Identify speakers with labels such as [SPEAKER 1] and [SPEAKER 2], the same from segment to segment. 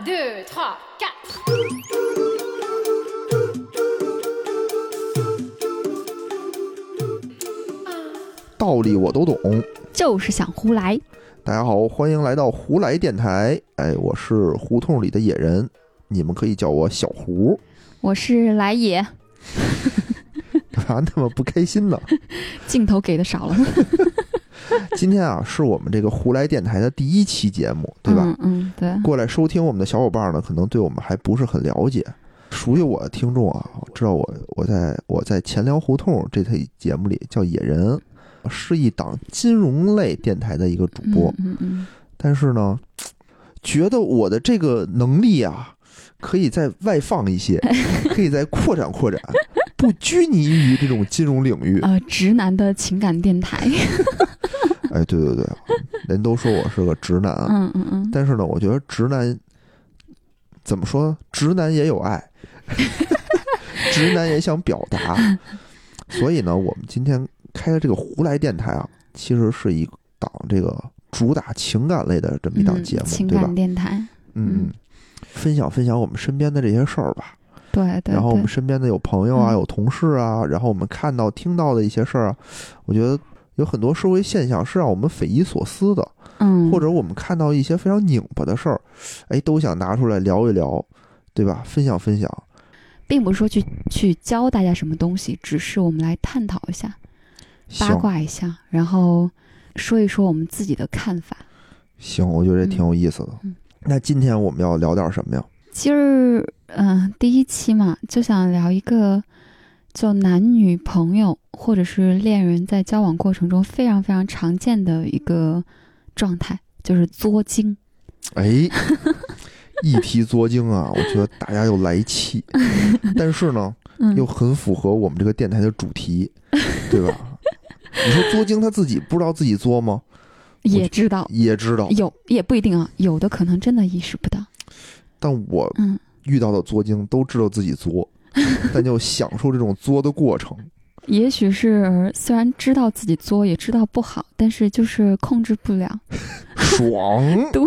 [SPEAKER 1] Un, deux, trois, quatre.
[SPEAKER 2] 道理我都懂。
[SPEAKER 3] 就是想胡来。
[SPEAKER 2] 大家好，欢迎来到胡来电台。哎，我是胡同里的野人，你们可以叫我小胡。
[SPEAKER 3] 我是来也，
[SPEAKER 2] 干嘛那么不开心呢？
[SPEAKER 3] 镜头给的少了，
[SPEAKER 2] 今天啊，是我们这个胡来电台的第一期节目，对吧？
[SPEAKER 3] 嗯嗯，对，
[SPEAKER 2] 过来收听我们的小伙伴呢，可能对我们还不是很了解。熟悉我的听众啊，知道我我在我在钱粮胡同这台节目里叫野人，是一档金融类电台的一个主播。
[SPEAKER 3] 嗯嗯
[SPEAKER 2] 但是呢，觉得我的这个能力啊，可以再外放一些，可以再扩展扩展，不拘泥于这种金融领域
[SPEAKER 3] 啊，。呃，直男的情感电台，
[SPEAKER 2] 哎，对对对，人都说我是个直男啊，
[SPEAKER 3] 嗯嗯嗯，
[SPEAKER 2] 但是呢，我觉得直男怎么说？直男也有爱，直男也想表达，所以呢，我们今天开的这个胡来电台啊，其实是一档这个主打情感类的这么一档节目，
[SPEAKER 3] 嗯情
[SPEAKER 2] 对吧
[SPEAKER 3] 感？电台，
[SPEAKER 2] 嗯，
[SPEAKER 3] 嗯
[SPEAKER 2] 分享分享我们身边的这些事儿吧。
[SPEAKER 3] 对对，
[SPEAKER 2] 然后我们身边的有朋友啊，
[SPEAKER 3] 嗯
[SPEAKER 2] 有同事啊，然后我们看到、听到的一些事儿啊，我觉得有很多社会现象是让我们匪夷所思的，
[SPEAKER 3] 嗯，
[SPEAKER 2] 或者我们看到一些非常拧巴的事儿，哎，都想拿出来聊一聊，对吧？分享分享。
[SPEAKER 3] 并不是说去去教大家什么东西，只是我们来探讨一下、八卦一下，然后说一说我们自己的看法。
[SPEAKER 2] 行，我觉得这挺有意思的。
[SPEAKER 3] 嗯
[SPEAKER 2] 那今天我们要聊点什么呀？
[SPEAKER 3] 今儿嗯、第一期嘛，就想聊一个，就男女朋友或者是恋人在交往过程中非常非常常见的一个状态，就是作精。
[SPEAKER 2] 哎，一提作精啊，我觉得大家又来气，但是呢，
[SPEAKER 3] 嗯，
[SPEAKER 2] 又很符合我们这个电台的主题，对吧？你说作精他自己不知道自己作吗？
[SPEAKER 3] 也知道
[SPEAKER 2] 也知道，
[SPEAKER 3] 有，也不一定啊，有的可能真的意识不到。
[SPEAKER 2] 但我
[SPEAKER 3] 嗯，
[SPEAKER 2] 遇到的作精都知道自己作，但就享受这种作的过程。
[SPEAKER 3] 也许是虽然知道自己作，也知道不好，但是就是控制不了。
[SPEAKER 2] 爽，
[SPEAKER 3] 对，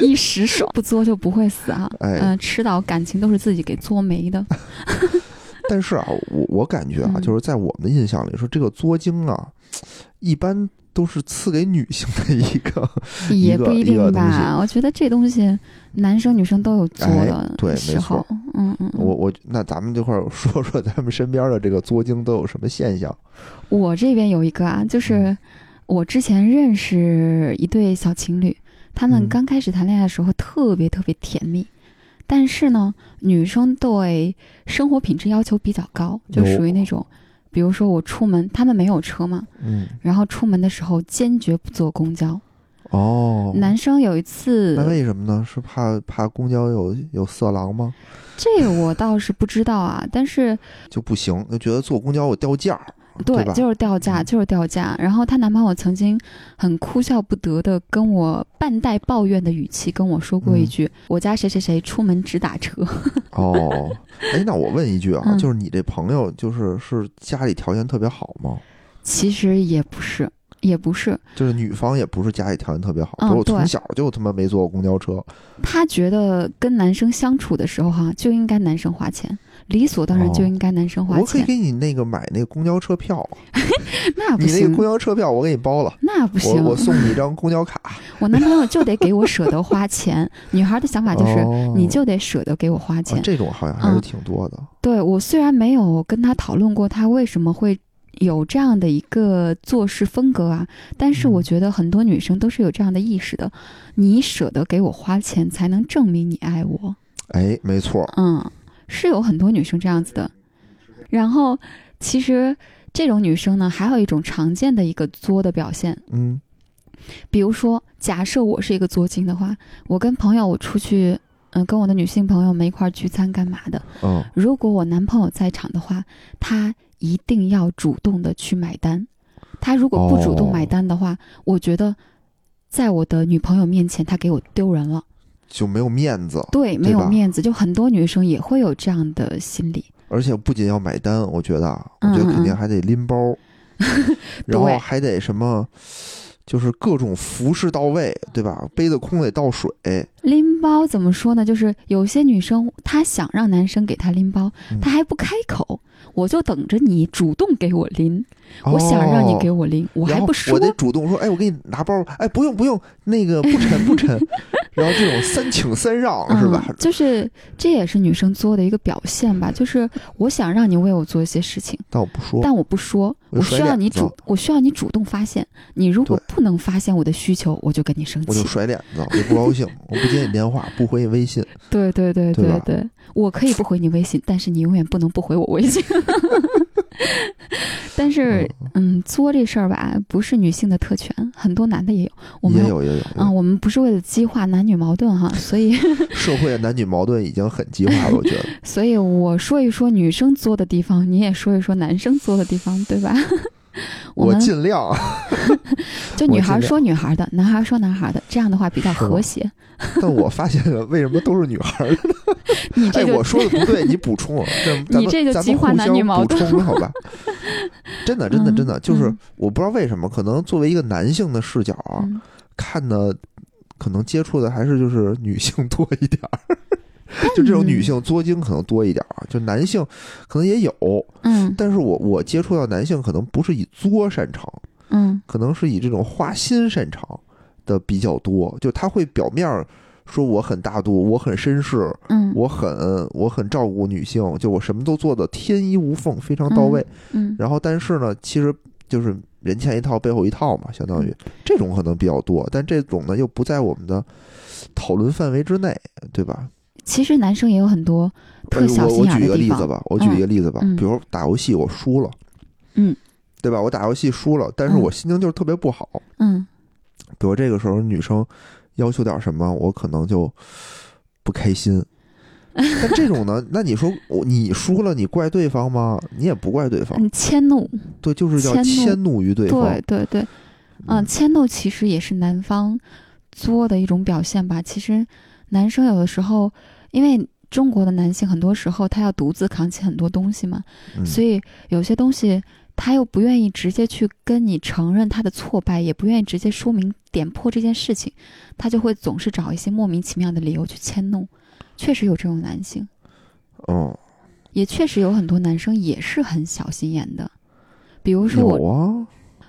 [SPEAKER 3] 一时爽，不作就不会死啊。
[SPEAKER 2] 哎
[SPEAKER 3] 嗯、迟早感情都是自己给作没的。
[SPEAKER 2] 但是啊，我我感觉啊，
[SPEAKER 3] 嗯
[SPEAKER 2] 就是在我们的印象里说，这个作精啊，一般都是赐给女性的一个，
[SPEAKER 3] 也不一定吧，我觉得这东西男生女生都有做
[SPEAKER 2] 哎
[SPEAKER 3] 的
[SPEAKER 2] 对没
[SPEAKER 3] 时候，嗯嗯，嗯。
[SPEAKER 2] 我我那咱们这块儿说说咱们身边的这个作精都有什么现象？
[SPEAKER 3] 我这边有一个啊，就是
[SPEAKER 2] 嗯。
[SPEAKER 3] 我之前认识一对小情侣，他们
[SPEAKER 2] 嗯
[SPEAKER 3] 刚开始谈恋爱的时候特别特别甜蜜，但是呢，女生对生活品质要求比较高，就属于那种，比如说我出门，他们没有车嘛，
[SPEAKER 2] 嗯，
[SPEAKER 3] 然后出门的时候坚决不坐公交。
[SPEAKER 2] 哦，
[SPEAKER 3] 男生有一次，
[SPEAKER 2] 那为什么呢？是怕怕公交有有色狼吗？
[SPEAKER 3] 这个我倒是不知道啊，但是
[SPEAKER 2] 就不行，就觉得坐公交我掉价儿，
[SPEAKER 3] 对，就是掉价，
[SPEAKER 2] 嗯
[SPEAKER 3] 就是掉价。然后她男朋友曾经很哭笑不得的跟我半带抱怨的语气跟我说过一
[SPEAKER 2] 嗯
[SPEAKER 3] 句：“我家谁谁谁出门只打车。
[SPEAKER 2] 哦，哎，那我问一句啊，
[SPEAKER 3] 嗯
[SPEAKER 2] 就是你这朋友，就是是家里条件特别好吗？”
[SPEAKER 3] 其实也不是，也不是，
[SPEAKER 2] 就是女方也不是家里条件特别好，我从小就他妈没坐过公交车，
[SPEAKER 3] 她觉得跟男生相处的时候哈、就应该男生花钱，理所当然就应该男生花
[SPEAKER 2] 哦我可以。给你那个买那个公交车票，
[SPEAKER 3] 那不
[SPEAKER 2] 你那个
[SPEAKER 3] 行，
[SPEAKER 2] 公交车票我给你包了，
[SPEAKER 3] 那不行，
[SPEAKER 2] 我我送你一张公交卡。
[SPEAKER 3] 我男朋友就得给我舍得花钱。女孩的想法就是，
[SPEAKER 2] 哦
[SPEAKER 3] 你就得舍得给我花钱
[SPEAKER 2] 啊。这种好像还是
[SPEAKER 3] 嗯
[SPEAKER 2] 挺多的。
[SPEAKER 3] 对我虽然没有跟他讨论过他为什么会有这样的一个做事风格啊，但是
[SPEAKER 2] 嗯
[SPEAKER 3] 我觉得很多女生都是有这样的意识的。你舍得给我花钱，才能证明你爱我。
[SPEAKER 2] 哎，没错，
[SPEAKER 3] 嗯，是有很多女生这样子的。然后，其实这种女生呢，还有一种常见的一个作的表现，
[SPEAKER 2] 嗯
[SPEAKER 3] 比如说，假设我是一个作精的话，我跟朋友我出去，嗯、跟我的女性朋友们一块儿聚餐干嘛的？
[SPEAKER 2] 嗯，
[SPEAKER 3] 如果我男朋友在场的话，他一定要主动的去买单。他如果不主动买单的话，我觉得在我的女朋友面前，他给我丢人了。
[SPEAKER 2] 就没有面子，
[SPEAKER 3] 对，没有面子，就很多女生也会有这样的心理。
[SPEAKER 2] 而且不仅要买单，我觉得啊，我
[SPEAKER 3] 嗯
[SPEAKER 2] 觉得肯定
[SPEAKER 3] 嗯
[SPEAKER 2] 还得拎包，然后还得什么，就是各种服饰到位，对吧？杯子空得倒水，
[SPEAKER 3] 拎包怎么说呢？就是有些女生她想让男生给她拎包，
[SPEAKER 2] 嗯
[SPEAKER 3] 她还不开口，我就等着你主动给我拎。我想让你给
[SPEAKER 2] 我，
[SPEAKER 3] 拎，我还不说
[SPEAKER 2] 我。得主动说，哎，我给你拿包，哎，不用不用，那个不沉不沉。然后这种三请三让是吧？
[SPEAKER 3] 嗯，就是这也是女生作的一个表现吧。就是我想让你为我做一些事情，
[SPEAKER 2] 但我不说，
[SPEAKER 3] 但我不说，
[SPEAKER 2] 我
[SPEAKER 3] 需要你主，我需要你主动发现。你如果不能发现我的需求，我就跟你生气
[SPEAKER 2] 我就。甩脸子，我不高兴，我不接你电话，不回你微信。
[SPEAKER 3] 对对对
[SPEAKER 2] 对吧
[SPEAKER 3] 对，我可以不回你微信，但是你永远不能不回我微信。但是，嗯，作这事儿吧，不是女性的特权，很多男的也有。我们
[SPEAKER 2] 也有也有，
[SPEAKER 3] 啊、我们不是为了激化男女矛盾哈，所以
[SPEAKER 2] 社会的男女矛盾已经很激化了，我觉得。
[SPEAKER 3] 所以我说一说女生作的地方，你也说一说男生作的地方，对吧？我
[SPEAKER 2] 我尽量，
[SPEAKER 3] 就女孩说女孩的，男孩说男孩的，这样的话比较和谐。
[SPEAKER 2] 但我发现了，为什么都是女孩儿？哎，
[SPEAKER 3] 你这就
[SPEAKER 2] 我说的不对，你补充。
[SPEAKER 3] 你这就
[SPEAKER 2] 咱
[SPEAKER 3] 激化男
[SPEAKER 2] 们互相补
[SPEAKER 3] 女矛盾
[SPEAKER 2] 充好吧？真的，真的，
[SPEAKER 3] 嗯
[SPEAKER 2] 真的，就是
[SPEAKER 3] 嗯
[SPEAKER 2] 我不知道为什么，可能作为一个男性的视角啊，
[SPEAKER 3] 嗯
[SPEAKER 2] 看的可能接触的还是就是女性多一点儿，就这种女性作精可能多一点儿啊，就男性可能也有，
[SPEAKER 3] 嗯。
[SPEAKER 2] 但是我我接触到男性可能不是以作擅长，
[SPEAKER 3] 嗯。
[SPEAKER 2] 可能是以这种花心擅长的比较多，就他会表面儿说我很大度，我很绅士，
[SPEAKER 3] 嗯，
[SPEAKER 2] 我很我很照顾女性，就我什么都做的天衣无缝，非常到位。
[SPEAKER 3] 嗯。
[SPEAKER 2] 然后但是呢，其实就是人前一套背后一套嘛，相当于这种可能比较多，但这种呢又不在我们的讨论范围之内，对吧？
[SPEAKER 3] 其实男生也有很多特
[SPEAKER 2] 呃
[SPEAKER 3] 小心
[SPEAKER 2] 我我举一个。例子吧，我举一个例子吧，
[SPEAKER 3] 嗯
[SPEAKER 2] 比如打游戏我输了，
[SPEAKER 3] 嗯，
[SPEAKER 2] 对吧？我打游戏输了，但是
[SPEAKER 3] 嗯
[SPEAKER 2] 我心情就是特别不好。
[SPEAKER 3] 嗯
[SPEAKER 2] 比如这个时候女生要求点什么，我可能就不开心。但这种呢，那你说我你输了，你怪对方吗？你也不怪对方，
[SPEAKER 3] 你，迁怒，
[SPEAKER 2] 对，就是叫
[SPEAKER 3] 迁怒
[SPEAKER 2] 于对方。
[SPEAKER 3] 对对对，嗯，迁怒其实也是男方作的一种表现吧。其实男生有的时候，因为中国的男性很多时候他要独自扛起很多东西嘛，
[SPEAKER 2] 嗯
[SPEAKER 3] 所以有些东西他又不愿意直接去跟你承认他的挫败，也不愿意直接说明点破这件事情，他就会总是找一些莫名其妙的理由去迁怒。确实有这种男性，
[SPEAKER 2] 哦，
[SPEAKER 3] 也确实有很多男生也是很小心眼的。比如说我，
[SPEAKER 2] 啊，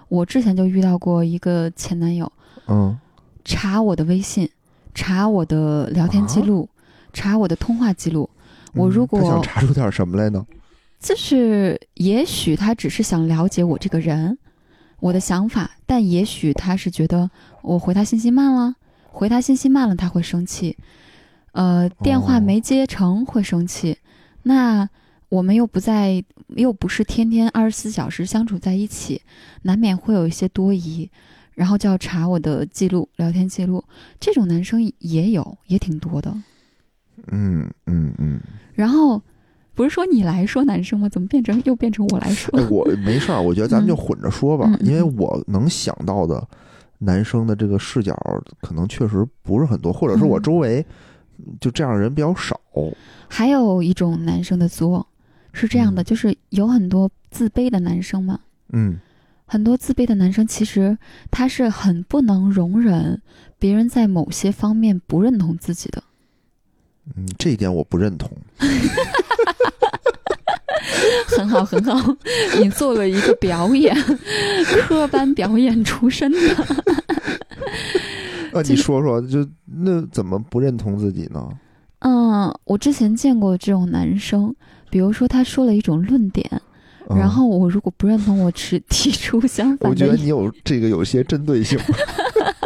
[SPEAKER 3] 我之前就遇到过一个前男友，
[SPEAKER 2] 嗯，
[SPEAKER 3] 查我的微信，查我的聊天记录，查我的通话记录。我
[SPEAKER 2] 嗯
[SPEAKER 3] 如果
[SPEAKER 2] 他想查出点什么来呢？
[SPEAKER 3] 就是也许他只是想了解我这个人，我的想法，但也许他是觉得我回他信息慢了，回他信息慢了他会生气，呃，电话
[SPEAKER 2] 哦
[SPEAKER 3] 没接成会生气，那我们又不在，又不是天天二十四小时相处在一起，难免会有一些多疑，然后就要查我的记录、聊天记录，这种男生也有，也挺多的。
[SPEAKER 2] 嗯嗯嗯，
[SPEAKER 3] 然后不是说你来说男生吗？怎么变成又变成我来说？
[SPEAKER 2] 哎，我没事儿，我觉得咱们就混着说吧，因为我能想到的男生的这个视角可能确实不是很多，或者是我
[SPEAKER 3] 嗯
[SPEAKER 2] 周围就这样的人比较少。
[SPEAKER 3] 还有一种男生的作是这样的，
[SPEAKER 2] 嗯
[SPEAKER 3] 就是有很多自卑的男生嘛，
[SPEAKER 2] 嗯
[SPEAKER 3] 很多自卑的男生其实他是很不能容忍别人在某些方面不认同自己的。
[SPEAKER 2] 嗯，这一点我不认同。
[SPEAKER 3] 很好，很好，你做了一个表演，科班表演出身的。
[SPEAKER 2] 呃，
[SPEAKER 3] 就是
[SPEAKER 2] 你说说，就那怎么不认同自己呢？
[SPEAKER 3] 嗯，我之前见过这种男生，比如说他说了一种论点，
[SPEAKER 2] 嗯
[SPEAKER 3] 然后我如果不认同，我持提出相反
[SPEAKER 2] 我觉得你有这个有些针对性，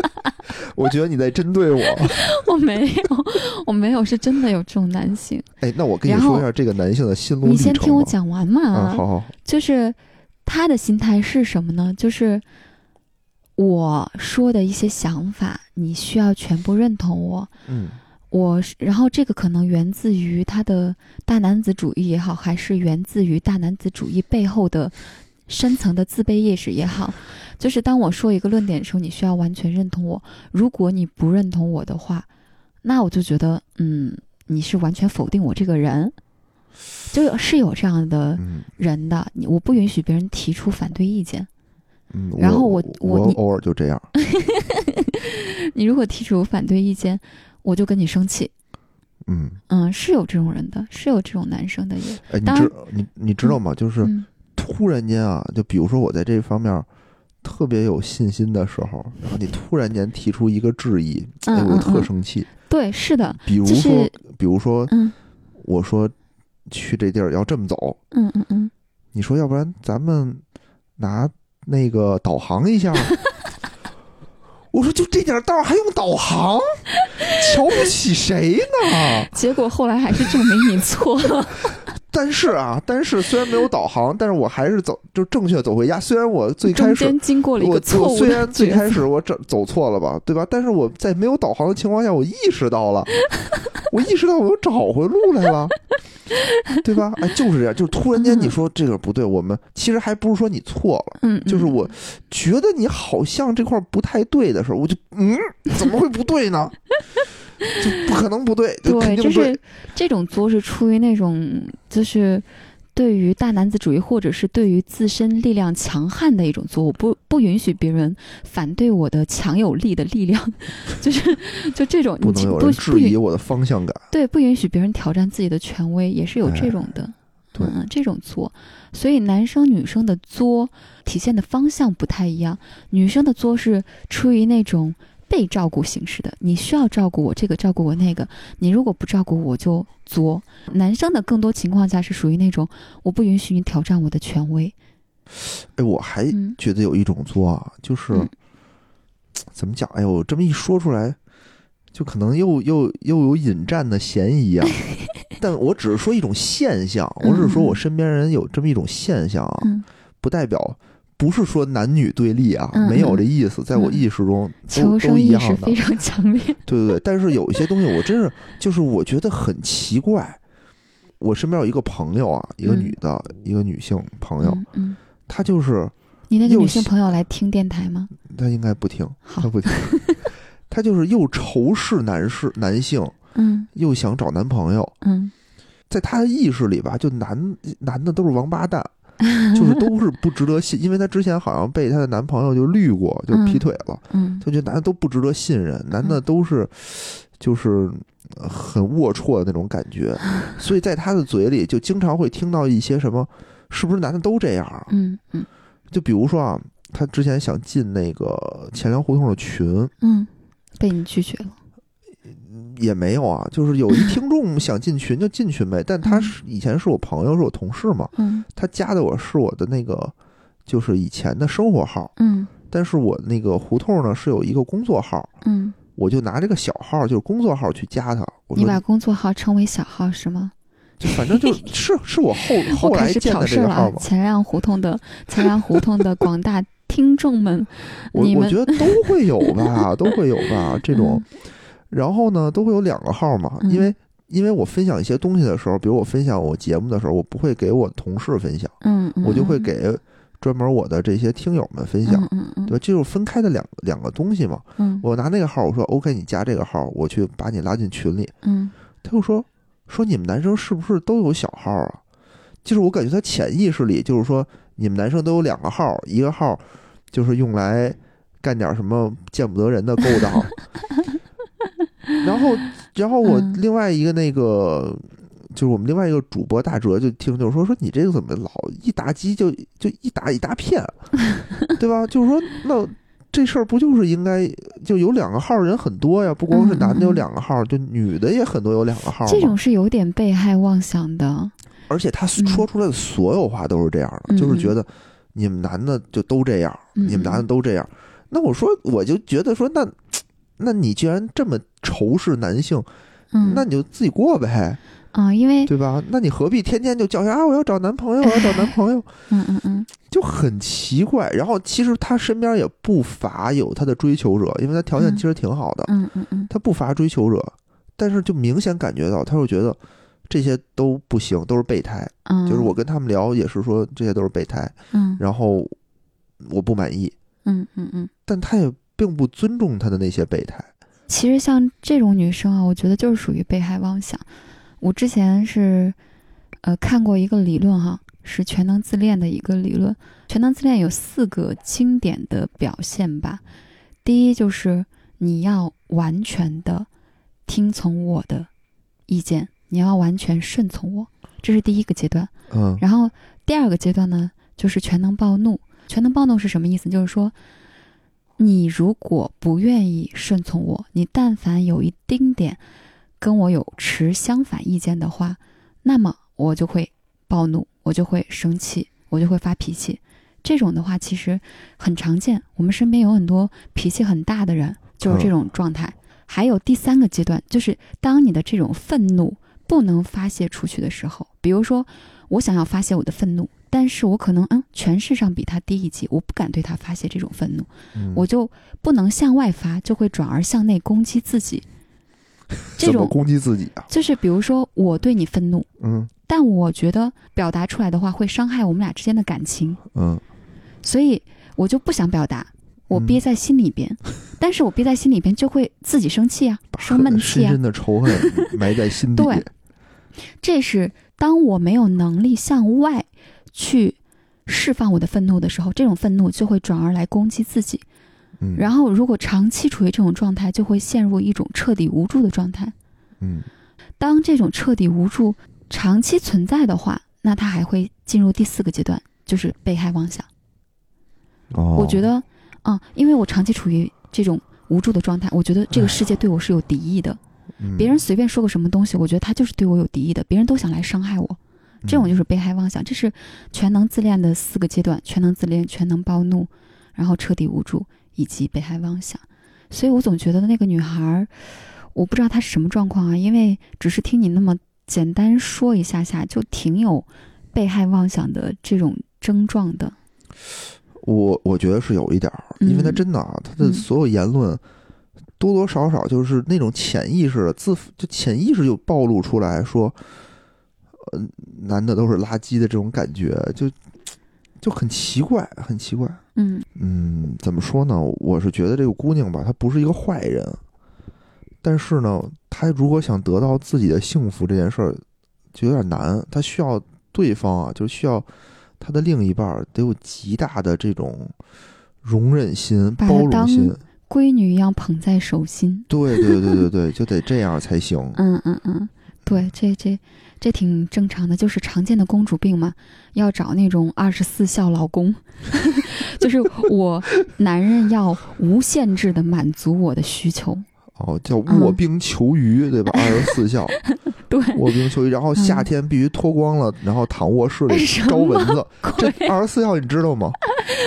[SPEAKER 2] 我觉得你在针对我。
[SPEAKER 3] 我没有，我没有，是真的有这种男性。
[SPEAKER 2] 哎，那我跟你说一下这个男性的心路
[SPEAKER 3] 你
[SPEAKER 2] 历程
[SPEAKER 3] 先听我。讲完嘛。
[SPEAKER 2] 啊，好好，
[SPEAKER 3] 就是他的心态是什么呢？就是我说的一些想法，你需要全部认同我。
[SPEAKER 2] 嗯
[SPEAKER 3] 我，然后这个可能源自于他的大男子主义也好，还是源自于大男子主义背后的深层的自卑意识也好，就是当我说一个论点的时候，你需要完全认同我。如果你不认同我的话，那我就觉得，嗯，你是完全否定我这个人，就是有这样的
[SPEAKER 2] 嗯
[SPEAKER 3] 人的，你我不允许别人提出反对意见。
[SPEAKER 2] 嗯，
[SPEAKER 3] 然后我
[SPEAKER 2] 我偶尔就这样，
[SPEAKER 3] 你如果提出反对意见，我就跟你生气。
[SPEAKER 2] 嗯，
[SPEAKER 3] 嗯，是有这种人的，是有这种男生的也。
[SPEAKER 2] 哎，你
[SPEAKER 3] 当
[SPEAKER 2] 知你你知道吗？就是
[SPEAKER 3] 嗯
[SPEAKER 2] 突然间啊，就比如说我在这方面特别有信心的时候，然后你突然间提出一个质疑，哎，我
[SPEAKER 3] 嗯嗯嗯
[SPEAKER 2] 特生气。
[SPEAKER 3] 对，是的，
[SPEAKER 2] 比如
[SPEAKER 3] 就是
[SPEAKER 2] 说，比如说，
[SPEAKER 3] 嗯
[SPEAKER 2] 我说去这地儿要这么走，
[SPEAKER 3] 嗯嗯嗯，
[SPEAKER 2] 你说要不然咱们拿那个导航一下。我说就这点道还用导航，瞧不起谁呢？
[SPEAKER 3] 结果后来还是证明你错了。
[SPEAKER 2] 但是啊，但是虽然没有导航，但是我还是走就正确走回家。虽然我最开始
[SPEAKER 3] 经过了一
[SPEAKER 2] 我
[SPEAKER 3] 个错误
[SPEAKER 2] 我虽然。最开始我走走错了吧，对吧？但是我在没有导航的情况下，我意识到了，我意识到我又找回路来了，对吧？哎，就是这样，就突然间你说这个不对，我们其实还不是说你错了，
[SPEAKER 3] 嗯，嗯
[SPEAKER 2] 就是我觉得你好像这块儿不太对的时候，我就嗯，怎么会不对呢？就不可能不对，
[SPEAKER 3] 对，就。是这种作是出于那种就是对于大男子主义或者是对于自身力量强悍的一种作，我不不允许别人反对我的强有力的力量，就是就这种你
[SPEAKER 2] 不能有
[SPEAKER 3] 不不
[SPEAKER 2] 人质疑我的方向感。
[SPEAKER 3] 对不允许别人挑战自己的权威，也是有这
[SPEAKER 2] 哎
[SPEAKER 3] 种的。
[SPEAKER 2] 对
[SPEAKER 3] 嗯，这种作，所以男生女生的作体现的方向不太一样。女生的作是出于那种被照顾形式的，你需要照顾我这个，照顾我那个，你如果不照顾我就作。男生的更多情况下是属于那种我不允许你挑战我的权威。
[SPEAKER 2] 哎，我还
[SPEAKER 3] 嗯
[SPEAKER 2] 觉得有一种作啊，就是、
[SPEAKER 3] 嗯
[SPEAKER 2] 怎么讲？哎呦，这么一说出来，就可能又又又有引战的嫌疑啊。但我只是说一种现象，我只是说我身边人有这么一种现象啊，
[SPEAKER 3] 嗯，
[SPEAKER 2] 不代表不是说男女对立啊，
[SPEAKER 3] 嗯
[SPEAKER 2] 没有这意思，在我
[SPEAKER 3] 嗯。
[SPEAKER 2] 意识中都
[SPEAKER 3] 求
[SPEAKER 2] 都一样的。
[SPEAKER 3] 识非常强烈。
[SPEAKER 2] 对对对，但是有一些东西我真是就是我觉得很奇怪。我身边有一个朋友啊，一个
[SPEAKER 3] 嗯
[SPEAKER 2] 女的，一个女性朋友，她就是
[SPEAKER 3] 你那个女性朋友来听电台吗？
[SPEAKER 2] 她应该不听，她，不听，她就是又仇视男士男性，
[SPEAKER 3] 嗯。
[SPEAKER 2] 又想找男朋友，
[SPEAKER 3] 嗯，
[SPEAKER 2] 在她的意识里吧，就男男的都是王八蛋，就是都是不值得信，因为她之前好像被她的男朋友就绿过，就劈腿了，
[SPEAKER 3] 嗯
[SPEAKER 2] 她觉得男的都不值得信任，男的都是就是呃很龌龊的那种感觉，所以在她的嘴里就经常会听到一些什么，是不是男的都这样啊？
[SPEAKER 3] 嗯嗯
[SPEAKER 2] 就比如说啊，她之前想进那个钱粮胡同的群，
[SPEAKER 3] 嗯，被你拒绝了。
[SPEAKER 2] 也没有啊，就是有一听众想进群就进群呗，但他是以前是我朋友，是我同事嘛，
[SPEAKER 3] 嗯。
[SPEAKER 2] 他加的我是我的那个就是以前的生活号，
[SPEAKER 3] 嗯。
[SPEAKER 2] 但是我那个胡同呢是有一个工作号，
[SPEAKER 3] 嗯，
[SPEAKER 2] 我就拿这个小号就是工作号去加他，我说
[SPEAKER 3] 你把工作号称为小号是吗？
[SPEAKER 2] 就反正就 是是我后后来建的！这个号嘛，
[SPEAKER 3] 钱让胡同的钱让胡同的广大听众们，
[SPEAKER 2] 我我觉得都会有吧，都会有吧这种，然后呢都会有两个号嘛，
[SPEAKER 3] 嗯
[SPEAKER 2] 因为。因为我分享一些东西的时候，比如我分享我节目的时候，我不会给我同事分享，
[SPEAKER 3] 嗯，嗯
[SPEAKER 2] 我就会
[SPEAKER 3] 嗯
[SPEAKER 2] 给专门我的这些听友们分享，
[SPEAKER 3] 嗯嗯嗯
[SPEAKER 2] 对？这就是分开的两两个东西嘛。
[SPEAKER 3] 嗯
[SPEAKER 2] 我拿那个号，我说 OK，你加这个号，我去把你拉进群里。
[SPEAKER 3] 嗯
[SPEAKER 2] 他就说说你们男生是不是都有小号啊？就是我感觉他潜意识里就是说你们男生都有两个号，一个号就是用来干点什么见不得人的勾当，然后 然后我
[SPEAKER 3] 嗯
[SPEAKER 2] 另外一个那个。就是我们另外一个主播大哲就听就是说说你这个怎么老一打击就就一打一大片，对吧？就是说那这事儿不就是应该就有两个号人很多呀？不光是男的有两个号，就女的也很多有两个号嘛。
[SPEAKER 3] 这种是有点被害妄想的。
[SPEAKER 2] 而且他说出来的所有话都是这样的，
[SPEAKER 3] 嗯
[SPEAKER 2] 就是觉得你们男的就都这样，
[SPEAKER 3] 嗯
[SPEAKER 2] 你们男的都这样。那我说我就觉得说那。那你既然这么仇视男性，
[SPEAKER 3] 嗯，
[SPEAKER 2] 那你就自己过呗，
[SPEAKER 3] 啊，因为
[SPEAKER 2] 对吧？那你何必天天就叫嚣啊？我要找男朋友，我要找男朋友，
[SPEAKER 3] 嗯嗯嗯
[SPEAKER 2] 就很奇怪。然后其实他身边也不乏有他的追求者，因为他条件
[SPEAKER 3] 嗯
[SPEAKER 2] 其实挺好的，
[SPEAKER 3] 嗯嗯嗯
[SPEAKER 2] 他不乏追求者，但是就明显感觉到，他会觉得这些都不行，都是备胎。
[SPEAKER 3] 嗯，
[SPEAKER 2] 就是我跟他们聊也是说这些都是备胎，
[SPEAKER 3] 嗯
[SPEAKER 2] 然后我不满意，
[SPEAKER 3] 嗯嗯嗯，
[SPEAKER 2] 但他也并不尊重他的那些备胎。
[SPEAKER 3] 其实像这种女生啊，我觉得就是属于被害妄想。我之前是呃看过一个理论哈，是全能自恋的一个理论。全能自恋有四个经典的表现吧。第一就是你要完全的听从我的意见，你要完全顺从我，这是第一个阶段。
[SPEAKER 2] 嗯
[SPEAKER 3] 然后第二个阶段呢，就是全能暴怒。全能暴怒是什么意思？就是说，你如果不愿意顺从我，你但凡有一丁点跟我有持相反意见的话，那么我就会暴怒，我就会生气，我就会发脾气。这种的话其实很常见，我们身边有很多脾气很大的人，就是这种状态。还有第三个阶段，就是当你的这种愤怒不能发泄出去的时候，比如说我想要发泄我的愤怒，但是我可能嗯权势上比他低一级，我不敢对他发泄这种愤怒，
[SPEAKER 2] 嗯
[SPEAKER 3] 我就不能向外发，就会转而向内攻击自己。这种
[SPEAKER 2] 攻击自己啊？
[SPEAKER 3] 就是比如说我对你愤怒，
[SPEAKER 2] 嗯
[SPEAKER 3] 但我觉得表达出来的话会伤害我们俩之间的感情，
[SPEAKER 2] 嗯
[SPEAKER 3] 所以我就不想表达，我憋在心里边。但是我憋在心里边就会自己生气啊，生闷气啊。
[SPEAKER 2] 深深的仇恨埋在心底。
[SPEAKER 3] 对这是当我没有能力向外去释放我的愤怒的时候，这种愤怒就会转而来攻击自己。
[SPEAKER 2] 嗯，
[SPEAKER 3] 然后，如果长期处于这种状态，就会陷入一种彻底无助的状态。
[SPEAKER 2] 嗯
[SPEAKER 3] 当这种彻底无助长期存在的话，那他还会进入第四个阶段，就是被害妄想。
[SPEAKER 2] 哦，
[SPEAKER 3] 我觉得，嗯，因为我长期处于这种无助的状态，我觉得这个世界对我是有敌意的。
[SPEAKER 2] 嗯
[SPEAKER 3] 别人随便说个什么东西，我觉得他就是对我有敌意的，别人都想来伤害我。这种就是被害妄想，这是全能自恋的四个阶段：全能自恋、全能暴怒，然后彻底无助以及被害妄想。所以我总觉得那个女孩儿，我不知道她是什么状况啊，因为只是听你那么简单说一下下，就挺有被害妄想的这种症状的。
[SPEAKER 2] 我我觉得是有一点儿，因为他
[SPEAKER 3] 嗯
[SPEAKER 2] 真的啊，他的
[SPEAKER 3] 嗯
[SPEAKER 2] 所有言论多多少少就是那种潜意识的自就潜意识就暴露出来说，呃，男的都是垃圾的这种感觉，就就很奇怪，很奇怪。
[SPEAKER 3] 嗯
[SPEAKER 2] 嗯，怎么说呢？我是觉得这个姑娘吧，她不是一个坏人，但是呢，她如果想得到自己的幸福这件事儿就有点难，她需要对方啊，就需要她的另一半得有极大的这种容忍心、包容心。
[SPEAKER 3] 闺女一样捧在手心。
[SPEAKER 2] 对对对对对，就得这样才行。
[SPEAKER 3] 嗯嗯嗯，对，这这这挺正常的，就是常见的公主病嘛，要找那种二十四孝老公，就是我男人要无限制的满足我的需求。
[SPEAKER 2] 哦，叫卧
[SPEAKER 3] 嗯
[SPEAKER 2] 冰求鱼，对吧？二十四孝，
[SPEAKER 3] 对，
[SPEAKER 2] 卧冰求鱼，然后夏
[SPEAKER 3] 嗯
[SPEAKER 2] 天必须脱光了，然后躺卧室里 招蚊子。这？二十四孝你知道吗？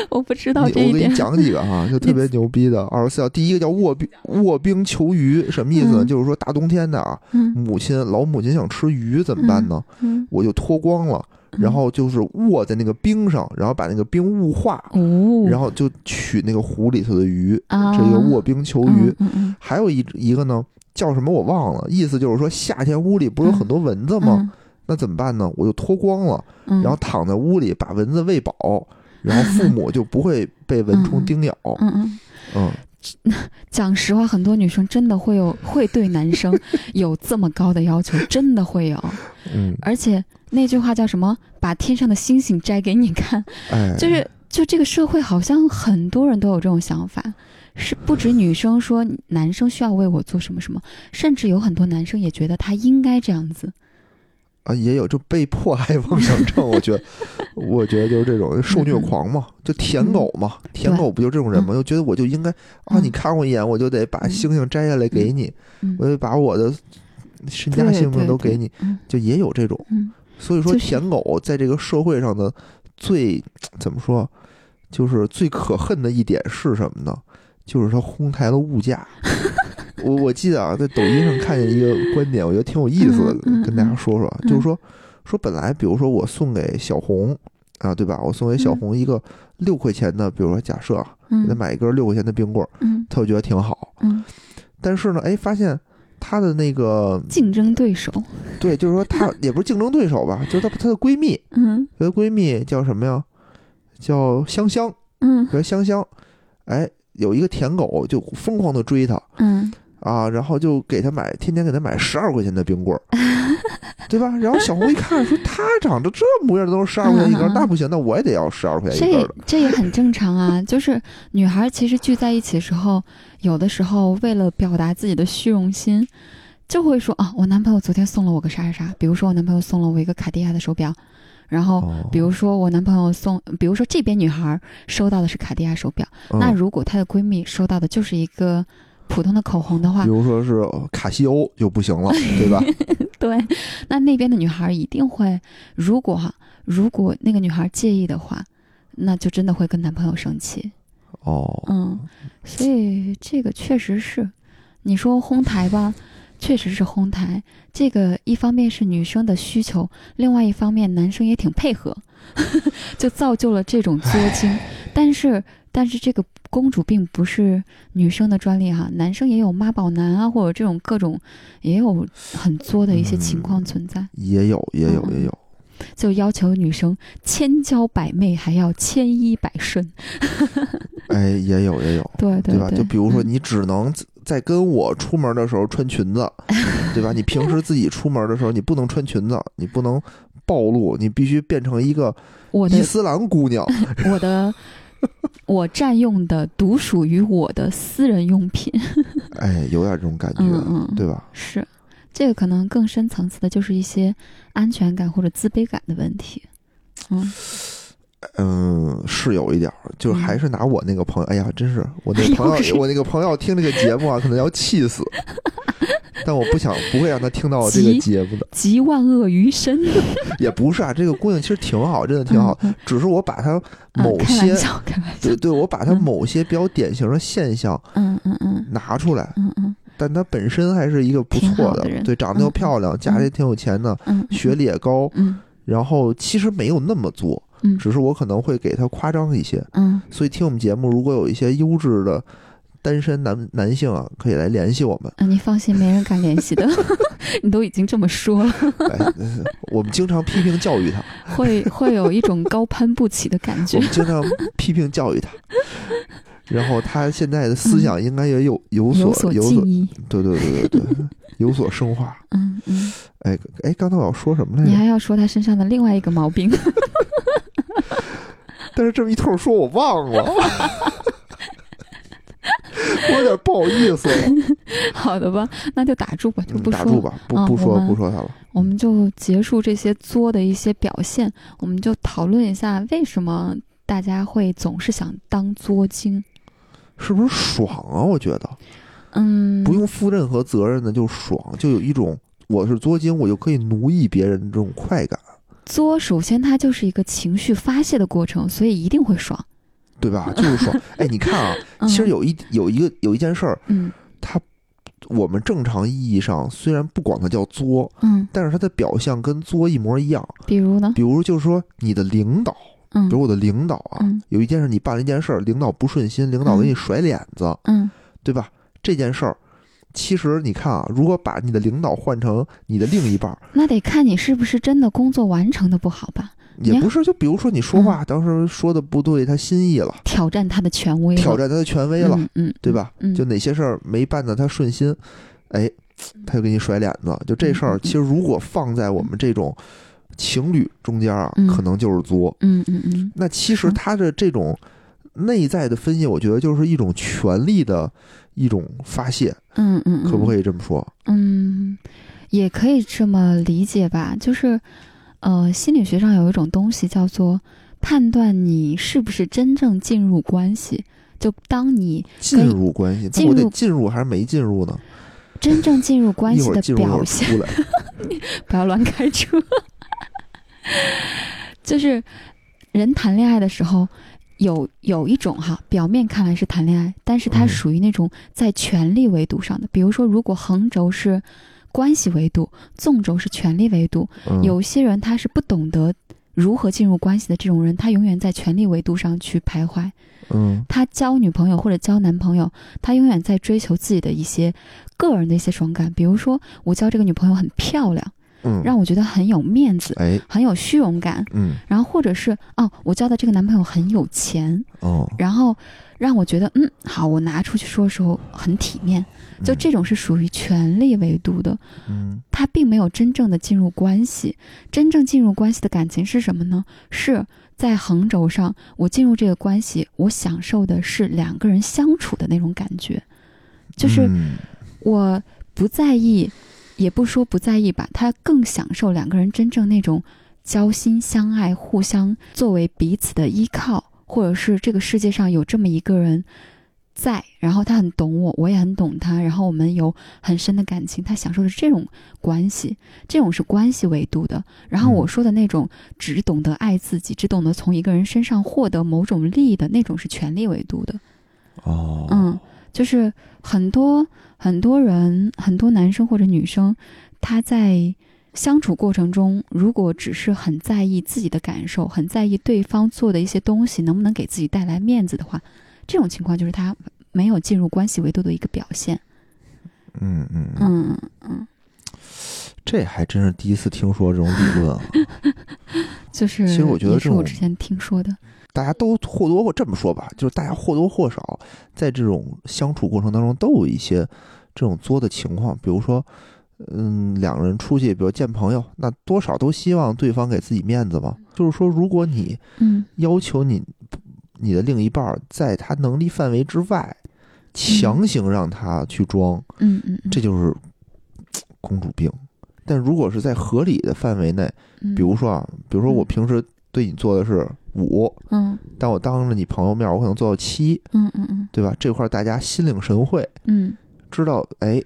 [SPEAKER 3] 我不知道
[SPEAKER 2] 你我给你。讲几个哈，就特别牛逼的二十四孝。第一个叫卧冰卧冰求鱼，什么意思呢？
[SPEAKER 3] 嗯
[SPEAKER 2] 就是说大冬天的啊，
[SPEAKER 3] 嗯
[SPEAKER 2] 母亲老母亲想吃鱼怎么办呢？
[SPEAKER 3] 嗯，
[SPEAKER 2] 我就脱光了，然后就是卧在那个冰上，然后把那个冰雾化，
[SPEAKER 3] 哦，
[SPEAKER 2] 然后就取那个湖里头的鱼，
[SPEAKER 3] 啊，
[SPEAKER 2] 这个卧冰求鱼。
[SPEAKER 3] 嗯嗯
[SPEAKER 2] 还有一一个呢，叫什么我忘了，意思就是说夏天屋里不是有很多蚊子吗？
[SPEAKER 3] 嗯
[SPEAKER 2] 那怎么办呢？我就脱光了，
[SPEAKER 3] 嗯，
[SPEAKER 2] 然后躺在屋里把蚊子喂饱，然后父母就不会被蚊虫叮咬。
[SPEAKER 3] 嗯嗯。
[SPEAKER 2] 嗯，
[SPEAKER 3] 讲实话，很多女生真的会有会对男生有这么高的要求，真的会有。
[SPEAKER 2] 嗯，
[SPEAKER 3] 而且那句话叫什么？把天上的星星摘给你看，
[SPEAKER 2] 哎，
[SPEAKER 3] 就是就这个社会好像很多人都有这种想法，是不止女生说男生需要为我做什么什么，甚至有很多男生也觉得他应该这样子。
[SPEAKER 2] 啊，也有就被迫害妄想症，我觉得，我觉得就是这种受虐狂嘛，就舔狗嘛，舔狗不就这种人吗？就觉得我就应该啊，
[SPEAKER 3] 嗯。
[SPEAKER 2] 你看我一眼，我就得把星星摘下来给你，
[SPEAKER 3] 嗯。
[SPEAKER 2] 我就把我的身家性命都给你，
[SPEAKER 3] 嗯。
[SPEAKER 2] 就也有这种。
[SPEAKER 3] 嗯
[SPEAKER 2] 所以说，舔狗在这个社会上的最怎么说，就是最可恨的一点是什么呢？就是它哄抬了物价。我我记得啊，在抖音上看见一个观点，我觉得挺有意思的跟大家说说，
[SPEAKER 3] 嗯
[SPEAKER 2] 就是说说本来，比如说我送给小红啊，对吧？我送给小红一个六块钱的，比如说假设啊给他
[SPEAKER 3] 嗯
[SPEAKER 2] 买一根六块钱的冰棍儿，
[SPEAKER 3] 嗯
[SPEAKER 2] 他就觉得挺好。
[SPEAKER 3] 嗯，
[SPEAKER 2] 但是呢，哎，发现她的那个
[SPEAKER 3] 竞争对手。
[SPEAKER 2] 对，就是说她 也不是竞争对手吧，就是她她的闺蜜，
[SPEAKER 3] 嗯。
[SPEAKER 2] 她的闺蜜叫什么呀？叫香香，
[SPEAKER 3] 嗯。
[SPEAKER 2] 和香香，哎，有一个舔狗就疯狂的追她，
[SPEAKER 3] 嗯
[SPEAKER 2] 啊，然后就给他买，天天给他买十二块钱的冰棍儿，对吧？然后小红一看说，他长得这模样都是十二块钱一根，那不行，那我也得要十二块钱一根儿的。
[SPEAKER 3] 这也很正常啊。就是女孩其实聚在一起的时候，有的时候为了表达自己的虚荣心，就会说啊，我男朋友昨天送了我个啥啥啥，比如说我男朋友送了我一个卡地亚的手表，然后
[SPEAKER 2] 哦
[SPEAKER 3] 比如说我男朋友送，比如说这边女孩收到的是卡地亚手表，
[SPEAKER 2] 嗯
[SPEAKER 3] 那如果她的闺蜜收到的就是一个普通的口红的话
[SPEAKER 2] 比，如说是卡西欧就不行了，对吧？
[SPEAKER 3] 对，那那边的女孩一定会，如果哈，如果那个女孩介意的话，那就真的会跟男朋友生气。
[SPEAKER 2] 哦，
[SPEAKER 3] 嗯，所以这个确实是，你说哄抬吧，确实是哄抬。这个一方面是女生的需求，另外一方面男生也挺配合，就造就了这种作 精。但是，但是这个公主并不是女生的专利哈，男生也有妈宝男啊，或者这种各种也有很作的一些情况存在，
[SPEAKER 2] 也有，也有，
[SPEAKER 3] 嗯
[SPEAKER 2] 也有。
[SPEAKER 3] 就要求女生千娇百媚，还要千依百顺。
[SPEAKER 2] 哎，也有，也有，
[SPEAKER 3] 对对
[SPEAKER 2] 吧？就比如说，
[SPEAKER 3] 嗯
[SPEAKER 2] 你只能在跟我出门的时候穿裙子，对吧？你平时自己出门的时候，你不能穿裙子，你不能暴露，你必须变成一个 伊斯兰姑娘。
[SPEAKER 3] 我的 我占用的独属于我的私人用品。
[SPEAKER 2] 哎，有点这种感觉，
[SPEAKER 3] 嗯嗯，
[SPEAKER 2] 对吧？
[SPEAKER 3] 是，这个可能更深层次的就是一些安全感或者自卑感的问题。嗯，
[SPEAKER 2] 嗯，是有一点儿，就是
[SPEAKER 3] 嗯。
[SPEAKER 2] 还是拿我那个朋友，哎呀，真是我那个朋友，我那个朋友听这个节目啊，可能要气死。但我不想，不会让他听到这个节目的，
[SPEAKER 3] 集万恶于身，
[SPEAKER 2] 也不是啊。这个姑娘其实挺好，真的挺好，
[SPEAKER 3] 嗯。
[SPEAKER 2] 只是我把她
[SPEAKER 3] 嗯
[SPEAKER 2] 某些。对对，我把她
[SPEAKER 3] 嗯。
[SPEAKER 2] 某些比较典型的现象
[SPEAKER 3] 嗯嗯嗯。
[SPEAKER 2] 拿出来，
[SPEAKER 3] 嗯嗯。
[SPEAKER 2] 但她本身还是一个不错
[SPEAKER 3] 好的
[SPEAKER 2] 对，长得又
[SPEAKER 3] 嗯
[SPEAKER 2] 漂亮，家里也挺有钱的，
[SPEAKER 3] 嗯，
[SPEAKER 2] 学历也高，
[SPEAKER 3] 嗯。
[SPEAKER 2] 然后其实没有那么作，
[SPEAKER 3] 嗯
[SPEAKER 2] 只是我可能会给他夸张一些。
[SPEAKER 3] 嗯
[SPEAKER 2] 所以听我们节目，如果有一些优质的单身男男性啊，可以来联系我们。
[SPEAKER 3] 啊，你放心，没人敢联系的。你都已经这么说了，
[SPEAKER 2] 哎，呃我们经常批评教育他，
[SPEAKER 3] 会会有一种高攀不起的感 觉
[SPEAKER 2] 我。们经常批评教育他。然后他现在的思想应该也有有所
[SPEAKER 3] 有所
[SPEAKER 2] 有所，对对对对对，有所升华。
[SPEAKER 3] 嗯嗯，
[SPEAKER 2] 哎哎，刚才我要说什么来着？
[SPEAKER 3] 你还要说他身上的另外一个毛病。
[SPEAKER 2] 但是这么一通说，我忘了，我有点不好意思了。
[SPEAKER 3] 好的吧，那就打住吧，就
[SPEAKER 2] 嗯
[SPEAKER 3] 不说了。
[SPEAKER 2] 打住吧，不
[SPEAKER 3] 啊
[SPEAKER 2] 不说不说他了。
[SPEAKER 3] 我们就结束这些作的一些表现，我们就讨论一下为什么大家会总是想当作精。
[SPEAKER 2] 是不是爽啊？我觉得
[SPEAKER 3] 嗯，
[SPEAKER 2] 不用负任何责任的就爽，就有一种我是作精，我就可以奴役别人的这种快感，
[SPEAKER 3] 作，首先它就是一个情绪发泄的过程，所以一定会爽。
[SPEAKER 2] 对吧？就是爽。哎，你看啊，
[SPEAKER 3] 嗯、
[SPEAKER 2] 其实有一有一个有一件事儿，
[SPEAKER 3] 嗯
[SPEAKER 2] 它我们正常意义上虽然不管它叫作，
[SPEAKER 3] 嗯，
[SPEAKER 2] 但是它的表象跟作一模一样。
[SPEAKER 3] 比如呢？
[SPEAKER 2] 比如就是说你的领导，
[SPEAKER 3] 嗯
[SPEAKER 2] 比如我的领导啊，
[SPEAKER 3] 嗯
[SPEAKER 2] 有一件事你办了一件事儿，领导不顺心，领导给你甩脸子，
[SPEAKER 3] 嗯
[SPEAKER 2] 对吧？这件事儿。其实你看啊，如果把你的领导换成你的另一半儿，
[SPEAKER 3] 那得看你是不是真的工作完成的不好吧，
[SPEAKER 2] 也不是，就比如说你说话当时说的不对，他心意了，
[SPEAKER 3] 挑战他的权威，
[SPEAKER 2] 挑战他的权威了，
[SPEAKER 3] 嗯嗯，
[SPEAKER 2] 对吧？
[SPEAKER 3] 嗯，
[SPEAKER 2] 就哪些事儿没办的他顺心，哎，他就给你甩脸子。就这事儿，其实如果放在我们这种情侣中间啊，
[SPEAKER 3] 嗯。
[SPEAKER 2] 可能就是作。
[SPEAKER 3] 嗯嗯嗯。
[SPEAKER 2] 那其实
[SPEAKER 3] 嗯。
[SPEAKER 2] 他的这种内在的分析，我觉得就是一种权力的一种发泄，
[SPEAKER 3] 嗯嗯，
[SPEAKER 2] 可不可
[SPEAKER 3] 以？
[SPEAKER 2] 这么说？
[SPEAKER 3] 嗯，也可以这么理解吧，就是，呃，心理学上有一种东西叫做判断你是不是真正进入关系。就当你
[SPEAKER 2] 进入关系，
[SPEAKER 3] 进入
[SPEAKER 2] 得进入还是没进入呢？
[SPEAKER 3] 真正进入关系的表现，不要乱开车。就是人谈恋爱的时候，有有一种哈，表面看来是谈恋爱，但是它
[SPEAKER 2] 嗯
[SPEAKER 3] 属于那种在权力维度上的。比如说，如果横轴是关系维度，纵轴是权力维度，
[SPEAKER 2] 嗯
[SPEAKER 3] 有些人他是不懂得如何进入关系的这种人，他永远在权力维度上去徘徊。
[SPEAKER 2] 嗯
[SPEAKER 3] 他交女朋友或者交男朋友，他永远在追求自己的一些个人的一些爽感。比如说，我交这个女朋友很漂亮，
[SPEAKER 2] 嗯，
[SPEAKER 3] 让我觉得很有面子，
[SPEAKER 2] 哎，
[SPEAKER 3] 很有虚荣感。
[SPEAKER 2] 嗯，
[SPEAKER 3] 然后或者是哦，我交的这个男朋友很有钱，
[SPEAKER 2] 哦，
[SPEAKER 3] 然后让我觉得嗯好，我拿出去说的时候很体面。就这种是属于权力维度的，
[SPEAKER 2] 嗯，
[SPEAKER 3] 他并没有真正的进入关系。真正进入关系的感情是什么呢？是在横轴上，我进入这个关系，我享受的是两个人相处的那种感觉，就是
[SPEAKER 2] 嗯
[SPEAKER 3] 我不在意，也不说不在意吧，他更享受两个人真正那种交心相爱、互相作为彼此的依靠，或者是这个世界上有这么一个人在，然后他很懂我，我也很懂他，然后我们有很深的感情，他享受的是这种关系，这种是关系维度的。然后我说的那种只懂得爱自己，只懂得从一个人身上获得某种利益的那种是权力维度的。
[SPEAKER 2] 哦，
[SPEAKER 3] 嗯，就是很多很多人，很多男生或者女生，他在相处过程中，如果只是很在意自己的感受，很在意对方做的一些东西能不能给自己带来面子的话，这种情况就是他没有进入关系维度的一个表现。
[SPEAKER 2] 嗯嗯嗯，
[SPEAKER 3] 嗯嗯，
[SPEAKER 2] 这还真是第一次听说这种理论啊。
[SPEAKER 3] 就是
[SPEAKER 2] 其实我觉得这种
[SPEAKER 3] 是我之前听说的。
[SPEAKER 2] 大家都或多或这么说吧，就是大家或多或少在这种相处过程当中都有一些这种作的情况，比如说，嗯，两个人出去，比如见朋友，那多少都希望对方给自己面子嘛。就是说，如果你
[SPEAKER 3] 嗯
[SPEAKER 2] 要求你你的另一半儿在他能力范围之外，强行让他去装，
[SPEAKER 3] 嗯嗯，嗯
[SPEAKER 2] 这就是公主病。但如果是在合理的范围内，
[SPEAKER 3] 嗯
[SPEAKER 2] 比如说啊，比如说我
[SPEAKER 3] 嗯
[SPEAKER 2] 平时对你做的是五，
[SPEAKER 3] 嗯
[SPEAKER 2] 但我当着你朋友面，我可能做到七，
[SPEAKER 3] 嗯嗯嗯
[SPEAKER 2] 对吧？这块儿大家心领神会，
[SPEAKER 3] 嗯
[SPEAKER 2] 知道哎，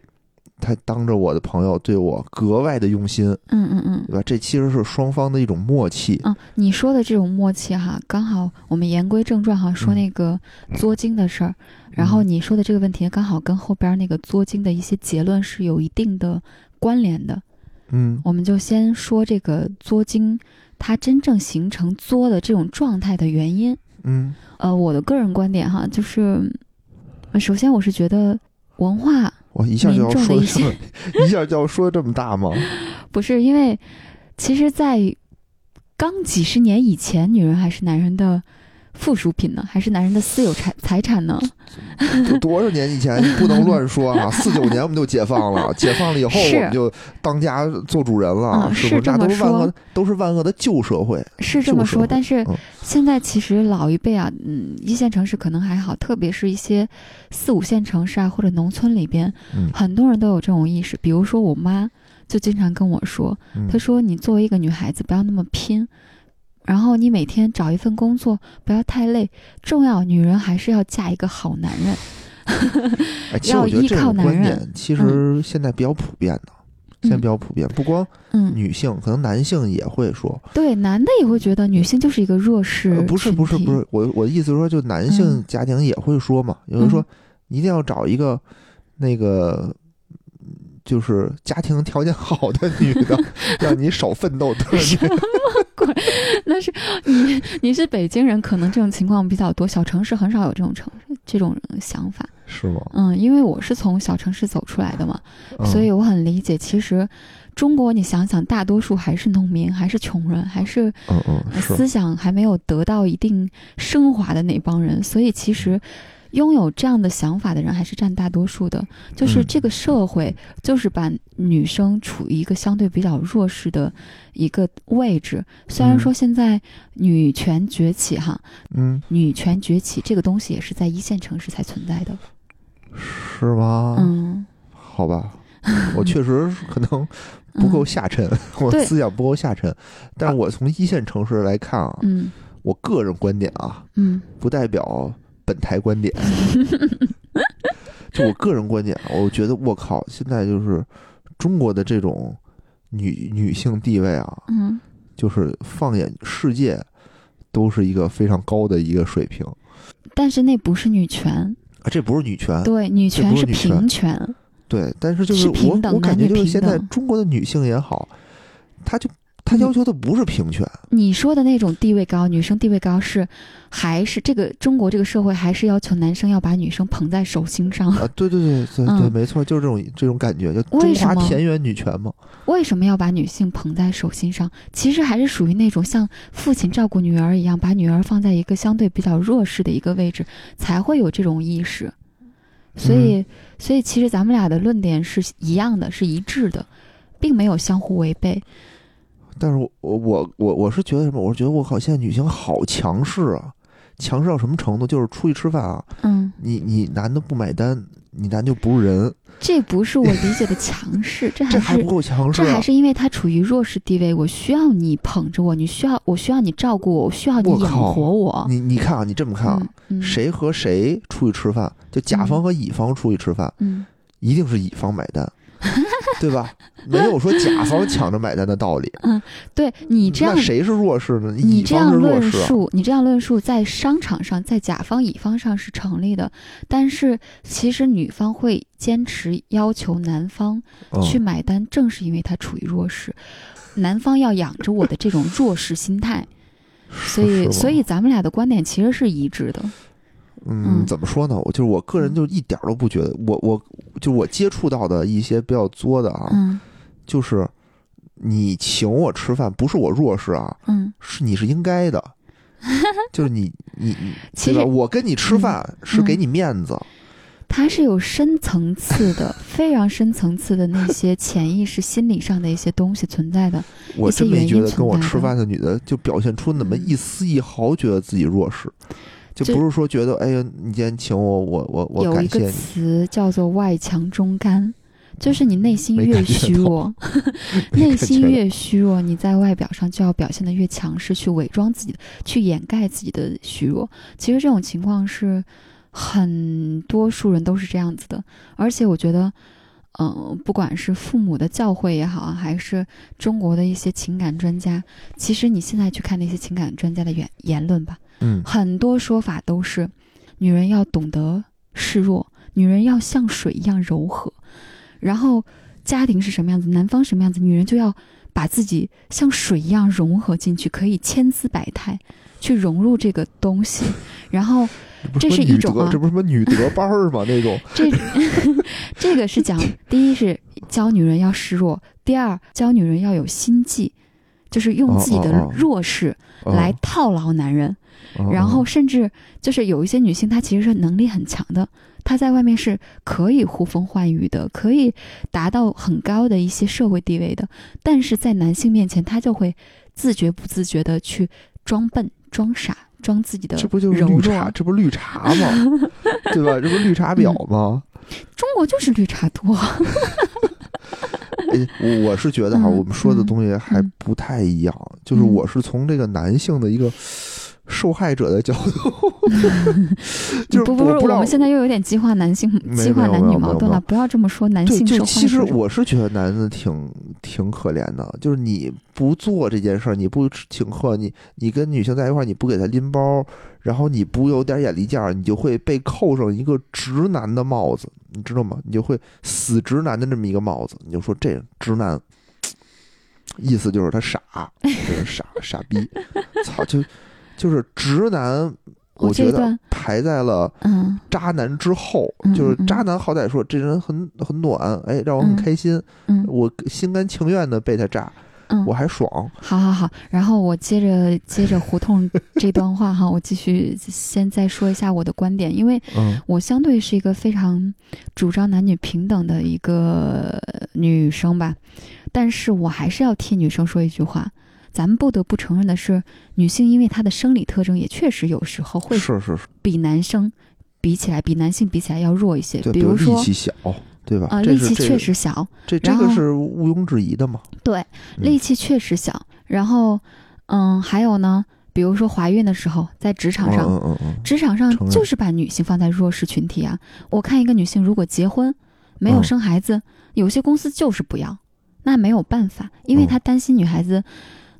[SPEAKER 2] 他当着我的朋友对我格外的用心，
[SPEAKER 3] 嗯嗯嗯。
[SPEAKER 2] 对吧？这其实是双方的一种默契。
[SPEAKER 3] 嗯，你说的这种默契哈，刚好我们言归正传哈，说
[SPEAKER 2] 嗯
[SPEAKER 3] 那个作精的事儿，然后
[SPEAKER 2] 嗯
[SPEAKER 3] 你说的这个问题刚好跟后边那个作精的一些结论是有一定的关联的。
[SPEAKER 2] 嗯
[SPEAKER 3] 我们就先说这个作精，它真正形成作的这种状态的原因。
[SPEAKER 2] 嗯
[SPEAKER 3] 呃，我的个人观点哈，就是，呃首先我是觉得文化
[SPEAKER 2] 我一下就要说这么，一下就要说这么大吗？
[SPEAKER 3] 不是因为，其实，在刚几十年以前，女人还是男人的附属品呢，还是男人的私有财财产呢？
[SPEAKER 2] 都多少年以前，不能乱说啊！四九年我们就解放了，解放了以后我们就当家做主人了，
[SPEAKER 3] 嗯
[SPEAKER 2] 是不那
[SPEAKER 3] 是这么说
[SPEAKER 2] 都是万恶，都是万恶的旧社会。
[SPEAKER 3] 是这么说，但是
[SPEAKER 2] 嗯
[SPEAKER 3] 现在其实老一辈啊，嗯，一线城市可能还好，特别是一些四五线城市啊或者农村里边，
[SPEAKER 2] 嗯
[SPEAKER 3] 很多人都有这种意识。比如说我妈就经常跟我说，
[SPEAKER 2] 嗯
[SPEAKER 3] 她说你作为一个女孩子不要那么拼。然后你每天找一份工作，不要太累。重要，女人还是要嫁一个好男人。要依靠男人
[SPEAKER 2] 点其实现在比较普遍的，现在比较普遍，不光
[SPEAKER 3] 嗯，
[SPEAKER 2] 女性，可能男性也会说，
[SPEAKER 3] 对，男的也会觉得女性就是一个弱势、
[SPEAKER 2] 呃不是不是不，是，我我的意思是说，就男性
[SPEAKER 3] 嗯
[SPEAKER 2] 家庭也会说嘛，有人说一定要找一个那个。就是家庭条件好的女的，让你少奋斗的
[SPEAKER 3] 那是你你是北京人，可能这种情况比较多，小城市很少有这种城这种想法。
[SPEAKER 2] 是吗？
[SPEAKER 3] 嗯，因为我是从小城市走出来的嘛，
[SPEAKER 2] 嗯
[SPEAKER 3] 所以我很理解。其实中国，你想想，大多数还是农民，还是穷人，还是
[SPEAKER 2] 嗯嗯
[SPEAKER 3] 思想还没有得到一定升华的那帮人，所以其实拥有这样的想法的人还是占大多数的。就是
[SPEAKER 2] 嗯
[SPEAKER 3] 这个社会，就是把女生处于一个相对比较弱势的一个位置。虽然
[SPEAKER 2] 嗯
[SPEAKER 3] 说现在女权崛起哈，
[SPEAKER 2] 嗯
[SPEAKER 3] 女权崛起这个东西也是在一线城市才存在的。
[SPEAKER 2] 是吗？
[SPEAKER 3] 嗯，
[SPEAKER 2] 好吧，我确实可能不够下沉，我思想不够下沉。但是我从一线城市来看啊，
[SPEAKER 3] 嗯
[SPEAKER 2] 我个人观点啊，
[SPEAKER 3] 嗯
[SPEAKER 2] 不代表本台观点。就我个人观点啊，我觉得我靠，现在就是中国的这种女女性地位啊，
[SPEAKER 3] 嗯
[SPEAKER 2] 就是放眼世界，都是一个非常高的一个水平
[SPEAKER 3] 但是那不是女权，
[SPEAKER 2] 啊。这不是女权，
[SPEAKER 3] 对，女权是平权。
[SPEAKER 2] 对，但是就是
[SPEAKER 3] 是
[SPEAKER 2] 我我感觉就是现在中国的女性也好，她就他要求的不是平权，
[SPEAKER 3] 你说的那种地位高，女生地位高是还是这个中国这个社会还是要求男生要把女生捧在手心上？
[SPEAKER 2] 啊，对对对对对，
[SPEAKER 3] 嗯
[SPEAKER 2] 没错，就是这种这种感觉，就中
[SPEAKER 3] 为什么
[SPEAKER 2] 华田园女权嘛。
[SPEAKER 3] 为什么要把女性捧在手心上？其实还是属于那种像父亲照顾女儿一样，把女儿放在一个相对比较弱势的一个位置，才会有这种意识。所以，所以其实咱们俩的论点是一样的，是一致的，并没有相互违背。
[SPEAKER 2] 但是我我我我我是觉得什么？我是觉得我靠，现在女性好强势啊，强势到什么程度？就是出去吃饭啊，
[SPEAKER 3] 嗯，
[SPEAKER 2] 你你男的不买单，你男就不是人，
[SPEAKER 3] 这不是我理解的 强势，这还是
[SPEAKER 2] 这还不够强势啊
[SPEAKER 3] 这还！是因为他处于弱势地位，我需要你捧着我，你需要我需要你照顾我，我需要你养活我。
[SPEAKER 2] 你你看啊，你这么看啊，
[SPEAKER 3] 嗯，嗯
[SPEAKER 2] 谁和谁出去吃饭，就甲方和乙方出去吃饭，
[SPEAKER 3] 嗯，
[SPEAKER 2] 一定是乙方买单，对吧？没有说甲方抢着买单的道理。
[SPEAKER 3] 嗯对你这样
[SPEAKER 2] 那谁是弱势呢？
[SPEAKER 3] 你这样论。述，你这样论述在商场上，在甲方乙方上是成立的，但是其实女方会坚持要求男方
[SPEAKER 2] 嗯
[SPEAKER 3] 去买单，正是因为他处于弱势，男方要养着我的这种弱势心态，所以所以咱们俩的观点其实是一致的。
[SPEAKER 2] 嗯，
[SPEAKER 3] 嗯
[SPEAKER 2] 怎么说呢？我就是我个人就一点儿都不觉得，我我就我接触到的一些比较作的啊，
[SPEAKER 3] 嗯
[SPEAKER 2] 就是你请我吃饭，不是我弱势啊，
[SPEAKER 3] 嗯，
[SPEAKER 2] 是你是应该的，就是你你你？我跟你吃饭是给你面子，
[SPEAKER 3] 它是有深层次的、非常深层次的那些潜意识、心理上的一些东西存在的。
[SPEAKER 2] 我真没觉得跟我吃饭的女的就表现出那么
[SPEAKER 3] 嗯
[SPEAKER 2] 一丝一毫觉得自己弱势，就不是说觉得哎呀，你今天请我，我我我
[SPEAKER 3] 有一个
[SPEAKER 2] 感谢你，
[SPEAKER 3] 词叫做“外强中干”，就是你内心越虚弱，
[SPEAKER 2] 没
[SPEAKER 3] 内心越虚弱，你在外表上就要表现的越强势，去伪装自己的，去掩盖自己的虚弱。其实这种情况是很多数人都是这样子的，而且我觉得。嗯，不管是父母的教诲也好，还是中国的一些情感专家，其实你现在去看那些情感专家的言言论吧，
[SPEAKER 2] 嗯。
[SPEAKER 3] 很多说法都是，女人要懂得示弱，女人要像水一样柔和，然后家庭是什么样子，男方什么样子，女人就要把自己像水一样融合进去，可以千姿百态，去融入这个东西，然后这是一种啊。
[SPEAKER 2] 这不是什么女德班儿吗？那种。
[SPEAKER 3] 这这个是讲，第一是教女人要示弱，第二教女人要有心计，就是用自己的弱势
[SPEAKER 2] 嗯
[SPEAKER 3] 来套牢男人。
[SPEAKER 2] 嗯
[SPEAKER 3] 然后
[SPEAKER 2] 嗯
[SPEAKER 3] 甚至就是有一些女性，她其实是能力很强的，她在外面是可以呼风唤雨的，可以达到很高的一些社会地位的，但是在男性面前，她就会自觉不自觉的去装笨、装傻、装自己的
[SPEAKER 2] 这不就是绿茶？这不绿茶吗？对吧？这不绿茶婊吗？
[SPEAKER 3] 中国就是绿茶多，
[SPEAKER 2] 哎，我我是觉得哈，
[SPEAKER 3] 嗯
[SPEAKER 2] 我们说的东西还
[SPEAKER 3] 嗯
[SPEAKER 2] 不太一样。就是
[SPEAKER 3] 嗯
[SPEAKER 2] 我是从这个男性的一个受害者的角度，就是
[SPEAKER 3] 不不不，
[SPEAKER 2] 我
[SPEAKER 3] 们现在又有点激化男性、激化男女矛盾了，不要这么说，男，性受害
[SPEAKER 2] 就其实我是觉得男的挺挺可怜的，就是你不做这件事儿，你不请客，你你跟女性在一块儿，你不给她拎包，然后你不有点眼力见儿，你就会被扣上一个直男的帽子，你知道吗？你就会死直男的这么一个帽子，你就说这直男，意思就是他傻，就是傻 傻逼，操，就就是直男，我觉得排在了。
[SPEAKER 3] 嗯
[SPEAKER 2] 渣男之后，
[SPEAKER 3] 嗯
[SPEAKER 2] 就是
[SPEAKER 3] 嗯
[SPEAKER 2] 渣男，好歹说这人很很暖，哎，让我很
[SPEAKER 3] 嗯
[SPEAKER 2] 开心，
[SPEAKER 3] 嗯
[SPEAKER 2] 我心甘情愿的被他渣，
[SPEAKER 3] 嗯
[SPEAKER 2] 我，还爽。
[SPEAKER 3] 好好好，然后我接着接着胡同这段话哈，我继续先再说一下我的观点，因为
[SPEAKER 2] 嗯
[SPEAKER 3] 我相对是一个非常主张男女平等的一个女生吧，但是我还是要替女生说一句话。咱们不得不承认的是，女性因为她的生理特征，也确实有时候会
[SPEAKER 2] 是是是，
[SPEAKER 3] 比男生比起来，比男性比起来要弱一些。比如说
[SPEAKER 2] 力气小，对吧？
[SPEAKER 3] 啊、
[SPEAKER 2] 这
[SPEAKER 3] 力气确实小，
[SPEAKER 2] 这这个是毋庸置疑的嘛。
[SPEAKER 3] 对，
[SPEAKER 2] 嗯
[SPEAKER 3] 力气确实小。然后，嗯，还有呢，比如说怀孕的时候，在职场上，
[SPEAKER 2] 嗯嗯嗯
[SPEAKER 3] 职场上就是把女性放在弱势群体啊。我看一个女性如果结婚没有
[SPEAKER 2] 嗯
[SPEAKER 3] 生孩子，有些公司就是不要，那没有办法，因为
[SPEAKER 2] 嗯
[SPEAKER 3] 他担心女孩子，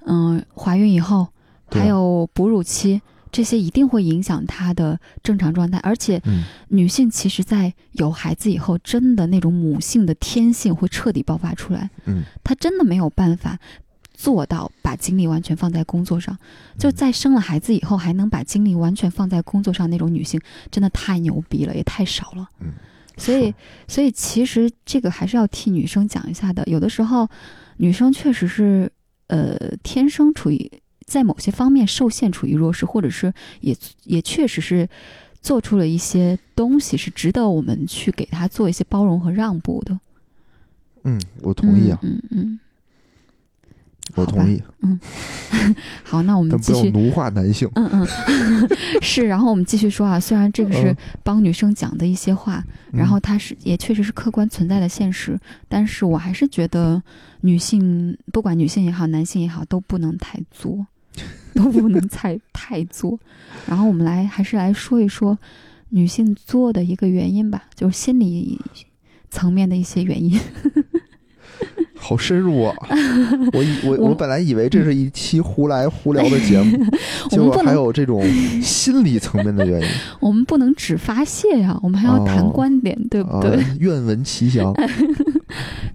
[SPEAKER 3] 嗯、怀孕以后还有哺乳期。这些一定会影响她的正常状态，而且
[SPEAKER 2] 嗯
[SPEAKER 3] 女性其实，在有孩子以后，真的那种母性的天性会彻底爆发出来。
[SPEAKER 2] 嗯
[SPEAKER 3] 她真的没有办法做到把精力完全放在工作上。就在生了孩子以后，还能把精力完全放在工作上那种女性，真的太牛逼了，也太少了。
[SPEAKER 2] 嗯，
[SPEAKER 3] 所以，所以其实这个还是要替女生讲一下的。有的时候，女生确实是呃天生处于在某些方面受限，处于弱势，或者是也也确实是做出了一些东西，是值得我们去给他做一些包容和让步的。
[SPEAKER 2] 嗯，我同意啊，
[SPEAKER 3] 嗯嗯
[SPEAKER 2] 我同意，嗯
[SPEAKER 3] 好，那我们继续。
[SPEAKER 2] 要奴化男性。
[SPEAKER 3] 嗯嗯，是。然后我们继续说啊，虽然这个是
[SPEAKER 2] 嗯
[SPEAKER 3] 帮女生讲的一些话，然后它是也确实是客观存在的现实，但是我还是觉得女性，不管女性也好，男性也好，都不能太作，都不能太太作。然后我们来还是来说一说女性作的一个原因吧，就是心理层面的一些原因。
[SPEAKER 2] 好深入啊！我以我
[SPEAKER 3] 我
[SPEAKER 2] 我本来以为这是一期胡来胡聊的节目，结果还
[SPEAKER 3] 我们不能
[SPEAKER 2] 有这种心理层面的原因，
[SPEAKER 3] 我们不能只发泄呀、我们还要谈
[SPEAKER 2] 哦
[SPEAKER 3] 观点，对不
[SPEAKER 2] 啊
[SPEAKER 3] 对？，
[SPEAKER 2] 愿闻其详。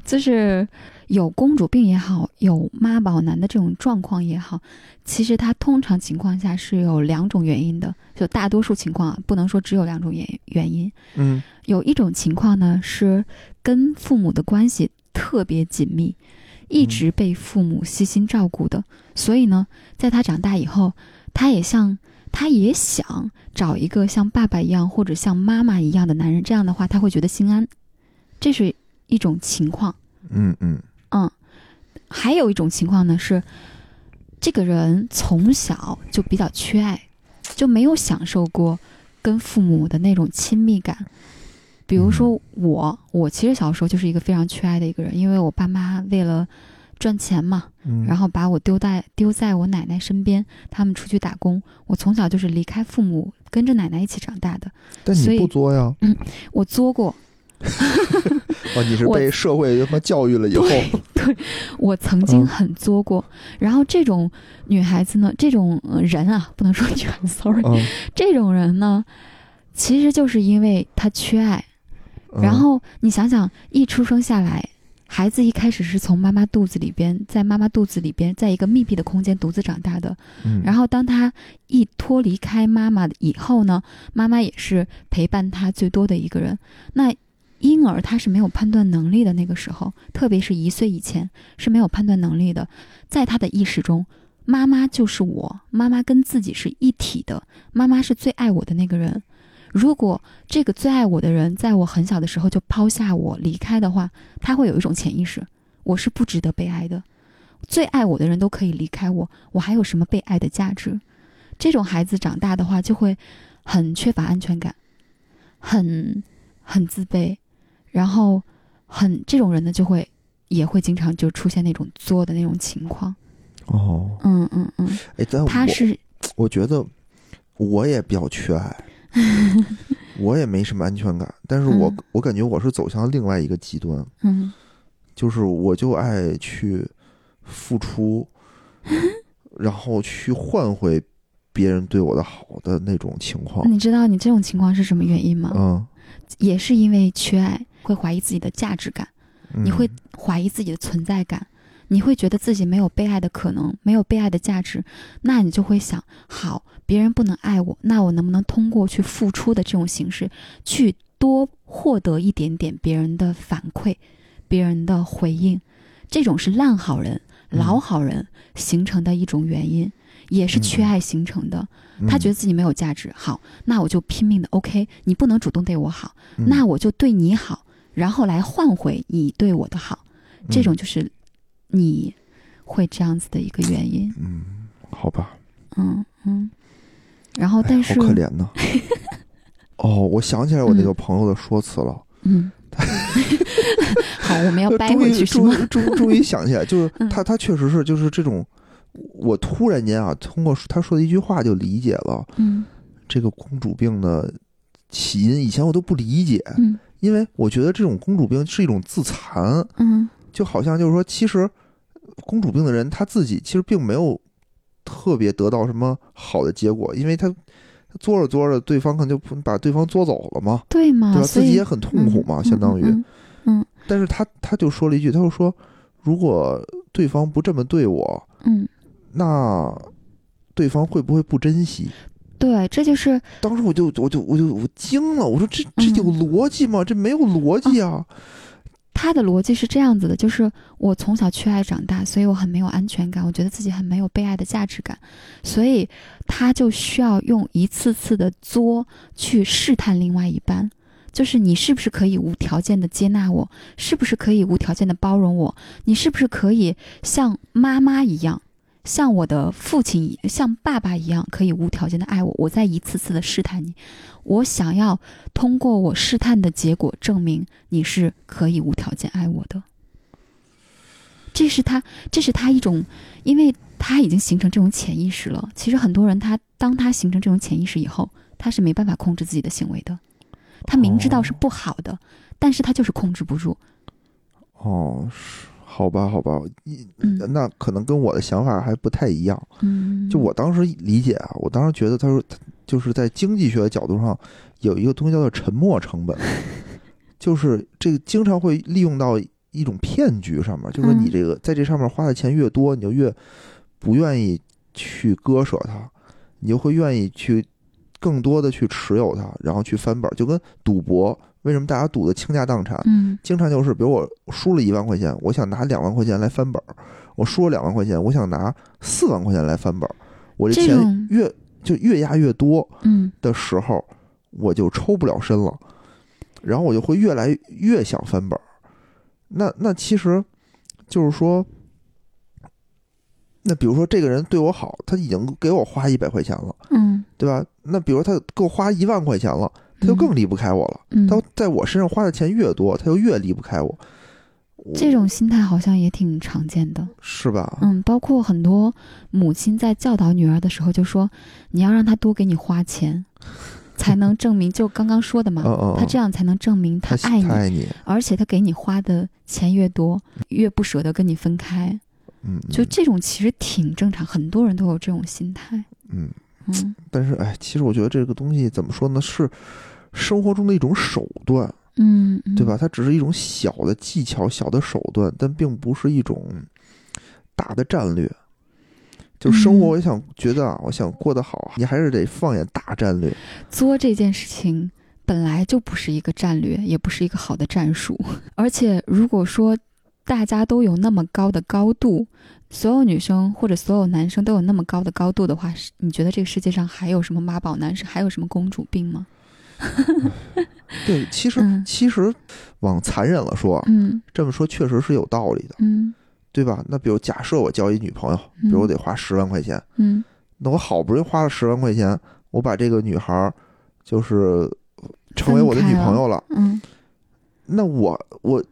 [SPEAKER 3] 就是有公主病也好，有妈宝男的这种状况也好，其实它通常情况下是有两种原因的，就大多数情况啊，不能说只有两种原原因。
[SPEAKER 2] 嗯
[SPEAKER 3] 有一种情况呢是跟父母的关系特别紧密，一直被父母悉心照顾的，所以呢，在他长大以后，他也像他也想找一个像爸爸一样或者像妈妈一样的男人，这样的话他会觉得心安，这是一种情况。
[SPEAKER 2] 嗯嗯
[SPEAKER 3] 嗯，还有一种情况呢是，这个人从小就比较缺爱，就没有享受过跟父母的那种亲密感。比如说我，我其实小时候就是一个非常缺爱的一个人，因为我爸妈为了赚钱嘛，
[SPEAKER 2] 嗯，
[SPEAKER 3] 然后把我丢在丢在我奶奶身边，他们出去打工，我从小就是离开父母，跟着奶奶一起长大的。
[SPEAKER 2] 但你不作呀？
[SPEAKER 3] 嗯我作过，
[SPEAKER 2] 哦，你是被社会他妈教育了以后，对
[SPEAKER 3] 我曾经
[SPEAKER 2] 嗯
[SPEAKER 3] 很作过。然后这种女孩子呢，这种呃人啊，不能说女孩子，sorry，
[SPEAKER 2] 嗯，
[SPEAKER 3] 这种人呢，其实就是因为她缺爱。
[SPEAKER 2] 嗯
[SPEAKER 3] 然后你想想，一出生下来，孩子一开始是从妈妈肚子里边，在妈妈肚子里边，在一个密闭的空间独自长大的。
[SPEAKER 2] 嗯，
[SPEAKER 3] 然后当他一脱离开妈妈以后呢，妈妈也是陪伴他最多的一个人。那婴儿他是没有判断能力的，那个时候，特别是一岁以前是没有判断能力的，在他的意识中，妈妈就是我，妈妈跟自己是一体的，妈妈是最爱我的那个人。如果这个最爱我的人在我很小的时候就抛下我离开的话，他会有一种潜意识，我是不值得被爱的。最爱我的人都可以离开我，我还有什么被爱的价值？这种孩子长大的话，就会很缺乏安全感，很很自卑，然后很这种人呢，就会也会经常就出现那种作的那种情况。
[SPEAKER 2] 哦，
[SPEAKER 3] 嗯嗯嗯，
[SPEAKER 2] 哎，但我
[SPEAKER 3] 他是
[SPEAKER 2] 我觉得我也比较缺爱，我也没什么安全感，但是我、
[SPEAKER 3] 嗯。
[SPEAKER 2] 我感觉我是走向另外一个极端，
[SPEAKER 3] 嗯。
[SPEAKER 2] 就是我就爱去付出，然后去换回别人对我的好的那种情况。
[SPEAKER 3] 你知道你这种情况是什么原因吗？
[SPEAKER 2] 嗯，
[SPEAKER 3] 也是因为缺爱，会怀疑自己的价值感，
[SPEAKER 2] 嗯。
[SPEAKER 3] 你会怀疑自己的存在感，你会觉得自己没有被爱的可能，没有被爱的价值，那你就会想，好，别人不能爱我，那我能不能通过去付出的这种形式，去多获得一点点别人的反馈，别人的回应？这种是烂好人、
[SPEAKER 2] 嗯
[SPEAKER 3] 老好人形成的一种原因，也是缺爱形成的。他觉
[SPEAKER 2] 得
[SPEAKER 3] 得自己没有价值，好，那我就拼命的 OK，你不能主动对我好，
[SPEAKER 2] 嗯
[SPEAKER 3] 那我就对你好，然后来换回你对我的好，这种就是你会这样子的一个原因，
[SPEAKER 2] 嗯，好吧，
[SPEAKER 3] 嗯嗯。然后，
[SPEAKER 2] 哎
[SPEAKER 3] 但是，
[SPEAKER 2] 好可怜呢。哦，我想起来我那个朋友的说辞了，
[SPEAKER 3] 嗯，好，我们要掰回去？
[SPEAKER 2] 终于终终于想起来，就是
[SPEAKER 3] 嗯
[SPEAKER 2] 他他确实是就是这种，我突然间啊，通过他说的一句话就理解了
[SPEAKER 3] 嗯
[SPEAKER 2] 这个公主病的起因。以前我都不理解，
[SPEAKER 3] 嗯
[SPEAKER 2] 因为我觉得这种公主病是一种自残，
[SPEAKER 3] 嗯
[SPEAKER 2] 就好像就是说，其实公主病的人他自己其实并没有特别得到什么好的结果，因为他他作着作着，对方可能就把对方作走了嘛，
[SPEAKER 3] 对吗？
[SPEAKER 2] 对吧？自己也很痛苦嘛，
[SPEAKER 3] 嗯
[SPEAKER 2] 相当于。
[SPEAKER 3] 嗯嗯
[SPEAKER 2] 但是他他就说了一句，他就说，如果对方不这么对我，
[SPEAKER 3] 嗯，
[SPEAKER 2] 那对方会不会不珍惜？
[SPEAKER 3] 对，这就是
[SPEAKER 2] 当时我就我就我就我惊了，我说这这有
[SPEAKER 3] 嗯
[SPEAKER 2] 逻辑吗？这没有逻辑啊！
[SPEAKER 3] 他的逻辑是这样子的，就是我从小缺爱长大，所以我很没有安全感，我觉得自己很没有被爱的价值感，所以他就需要用一次次的作去试探另外一半，就是你是不是可以无条件的接纳我，是不是可以无条件的包容我，你是不是可以像妈妈一样。像我的父亲一，像爸爸一样，可以无条件的爱我。我在一次次的试探你，我想要通过我试探的结果证明你是可以无条件爱我的。这是他，这是他一种，因为他已经形成这种潜意识了。其实很多人他当他形成这种潜意识以后，他是没办法控制自己的行为的。他明知道是不好的，但是他就是控制不住。
[SPEAKER 2] 哦，是好吧，好吧，一
[SPEAKER 3] 嗯
[SPEAKER 2] 那可能跟我的想法还不太一样。
[SPEAKER 3] 嗯，
[SPEAKER 2] 就我当时理解啊，我当时觉得他说，就是在经济学的角度上，有一个东西叫做沉没成本，就是这个经常会利用到一种骗局上面，就是说你
[SPEAKER 3] 嗯
[SPEAKER 2] 这个在这上面花的钱越多，你就越不愿意去割舍它，你就会愿意去更多的去持有它，然后去翻本儿，就跟赌博，为什么大家赌的倾家荡产？
[SPEAKER 3] 嗯
[SPEAKER 2] 经常就是，比如我输了一万块钱，我想拿两万块钱来翻本儿；我输了两万块钱，我想拿四万块钱来翻本儿。我这钱越就越压越多
[SPEAKER 3] 嗯
[SPEAKER 2] 的时候，我就抽不了身了，然后我就会越来越想翻本儿。那那其实就是说，那比如说这个人对我好，他已经给我花一百块钱了，
[SPEAKER 3] 嗯
[SPEAKER 2] 对吧？那比如他给我花一万块钱了，他就更离不开我了。
[SPEAKER 3] 嗯，
[SPEAKER 2] 他在我身上花的钱越多，他就越离不开我。
[SPEAKER 3] 这种心态好像也挺常见的。
[SPEAKER 2] 是吧？
[SPEAKER 3] 嗯，包括很多母亲在教导女儿的时候就说，你要让她多给你花钱，才能证明就刚刚说的嘛，
[SPEAKER 2] 嗯嗯，
[SPEAKER 3] 她这样才能证明
[SPEAKER 2] 他
[SPEAKER 3] 她爱你，
[SPEAKER 2] 爱你，
[SPEAKER 3] 而且他给你花的钱越多，越不舍得跟你分开。
[SPEAKER 2] 嗯，
[SPEAKER 3] 就这种其实挺正常，很多人都有这种心态。
[SPEAKER 2] 嗯，
[SPEAKER 3] 嗯
[SPEAKER 2] 但是哎，其实我觉得这个东西怎么说呢？是生活中的一种手段，
[SPEAKER 3] 嗯，嗯
[SPEAKER 2] 对吧？？它只是一种小的技巧、小的手段，但并不是一种大的战略。就生活，
[SPEAKER 3] 嗯
[SPEAKER 2] 我想觉得啊，我想过得好，你还是得放眼大战略。
[SPEAKER 3] 作这件事情本来就不是一个战略，也不是一个好的战术。而且如果说大家都有那么高的高度，所有女生或者所有男生都有那么高的高度的话，你觉得这个世界上还有什么妈宝男，是还有什么公主病吗？
[SPEAKER 2] 对，其实、
[SPEAKER 3] 嗯。
[SPEAKER 2] 其实往残忍了说，
[SPEAKER 3] 嗯。
[SPEAKER 2] 这么说确实是有道理的，
[SPEAKER 3] 嗯。
[SPEAKER 2] 对吧？那比如假设我交一女朋友，比如我得花十万块钱，
[SPEAKER 3] 嗯。
[SPEAKER 2] 那我好不容易花了十万块钱，我把这个女孩儿就是成为我的女朋友了，
[SPEAKER 3] 嗯。
[SPEAKER 2] 那我我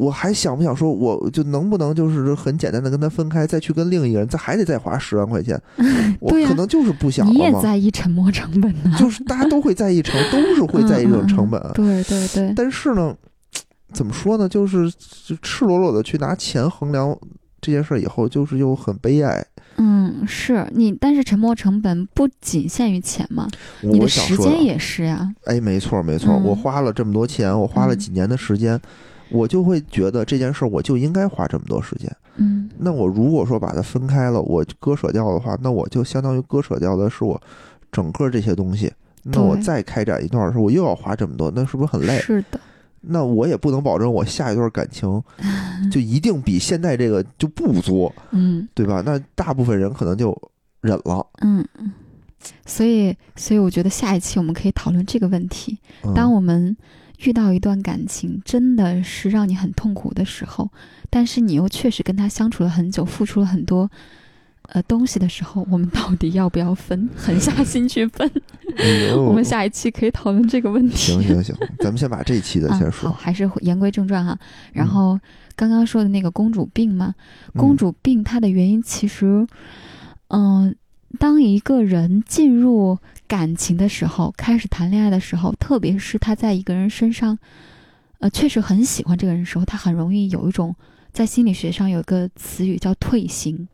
[SPEAKER 2] 我还想不想说，我就能不能就是很简单的跟他分开，再去跟另一个人，再还得再花十万块钱？我
[SPEAKER 3] 对
[SPEAKER 2] 可能就是不想
[SPEAKER 3] 你也
[SPEAKER 2] 了，
[SPEAKER 3] 在意沉没成本呢？
[SPEAKER 2] 就是大家都会在意成，都是会在意这种成本。
[SPEAKER 3] 对对对，
[SPEAKER 2] 但是呢，怎么说呢？就是就赤裸裸的去拿钱衡量这件事儿以后，就是又很悲哀。
[SPEAKER 3] 嗯，是你，但是沉没成本不仅限于钱嘛，你
[SPEAKER 2] 我
[SPEAKER 3] 的
[SPEAKER 2] 想，
[SPEAKER 3] 时间也是呀。
[SPEAKER 2] 哎，没错没错，
[SPEAKER 3] 嗯
[SPEAKER 2] 我花了这么多钱，我花了
[SPEAKER 3] 嗯
[SPEAKER 2] 几年的时间，我就会觉得这件事儿我就应该花这么多时间。
[SPEAKER 3] 嗯
[SPEAKER 2] 那我如果说把它分开了，我割舍掉的话，那我就相当于割舍掉的是我整个这些东西。那我再开展一段的时候，我又要花这么多，那是不是很累？
[SPEAKER 3] 是的，
[SPEAKER 2] 那我也不能保证我下一段感情 就一定比现在这个就不作，
[SPEAKER 3] 嗯
[SPEAKER 2] 对吧？那大部分人可能就忍了。
[SPEAKER 3] 嗯，嗯所以所以我觉得下一期我们可以讨论这个问题。
[SPEAKER 2] 嗯、
[SPEAKER 3] 当我们遇到一段感情真的是让你很痛苦的时候，但是你又确实跟他相处了很久，付出了很多。呃，东西的时候，我们到底要不要分？狠下心去分。
[SPEAKER 2] 哎
[SPEAKER 3] 我们下一期可以讨论这个问题。
[SPEAKER 2] 行行行，咱们先把这一期的
[SPEAKER 3] 啊，
[SPEAKER 2] 先说。
[SPEAKER 3] 好，还是言归正传哈。然
[SPEAKER 2] 嗯
[SPEAKER 3] 后刚刚说的那个公主病嘛，公主病它的原因其实，嗯、当一个人进入感情的时候，开始谈恋爱的时候，特别是他在一个人身上，呃，确实很喜欢这个人的时候，他很容易有一种在心理学上有一个词语叫退行，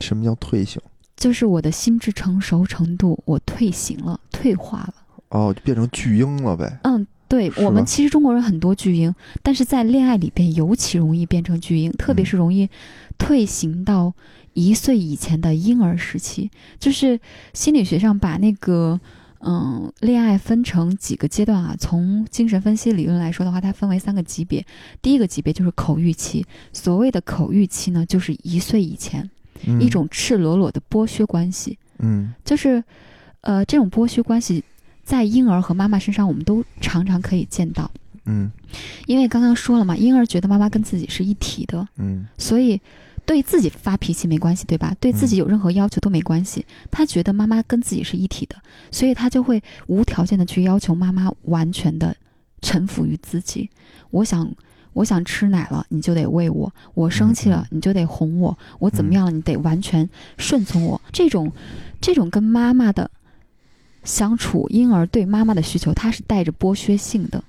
[SPEAKER 2] 什么叫退行？
[SPEAKER 3] 就是我的心智成熟程度我退行了，退化了。
[SPEAKER 2] 哦，就变成巨婴了呗。
[SPEAKER 3] 嗯，对我们其实中国人很多巨婴，但是在恋爱里边尤其容易变成巨婴，特别是容易退行到一岁以前的婴儿时期。就是心理学上把那个嗯恋爱分成几个阶段啊，从精神分析理论来说的话，它分为三个级别。第一个级别就是口欲期，所谓的口欲期呢，就是一岁以前、
[SPEAKER 2] 嗯
[SPEAKER 3] 一种赤裸裸的剥削关系。
[SPEAKER 2] 嗯
[SPEAKER 3] 就是，呃，这种剥削关系在婴儿和妈妈身上，我们都常常可以见到。
[SPEAKER 2] 嗯
[SPEAKER 3] 因为刚刚说了嘛，婴儿觉得妈妈跟自己是一体的，
[SPEAKER 2] 嗯
[SPEAKER 3] 所以对自己发脾气没关系，对吧？对自己有任何要求都没关系。他觉得妈妈跟自己是一体的，所以他就会无条件的去要求妈妈完全的臣服于自己。我想。我想吃奶了，你就得喂我；我生气了，你就得哄我；我怎么样了，你得完全顺从我。这种，这种跟妈妈的相处，婴儿对妈妈的需求，它是带着剥削性的。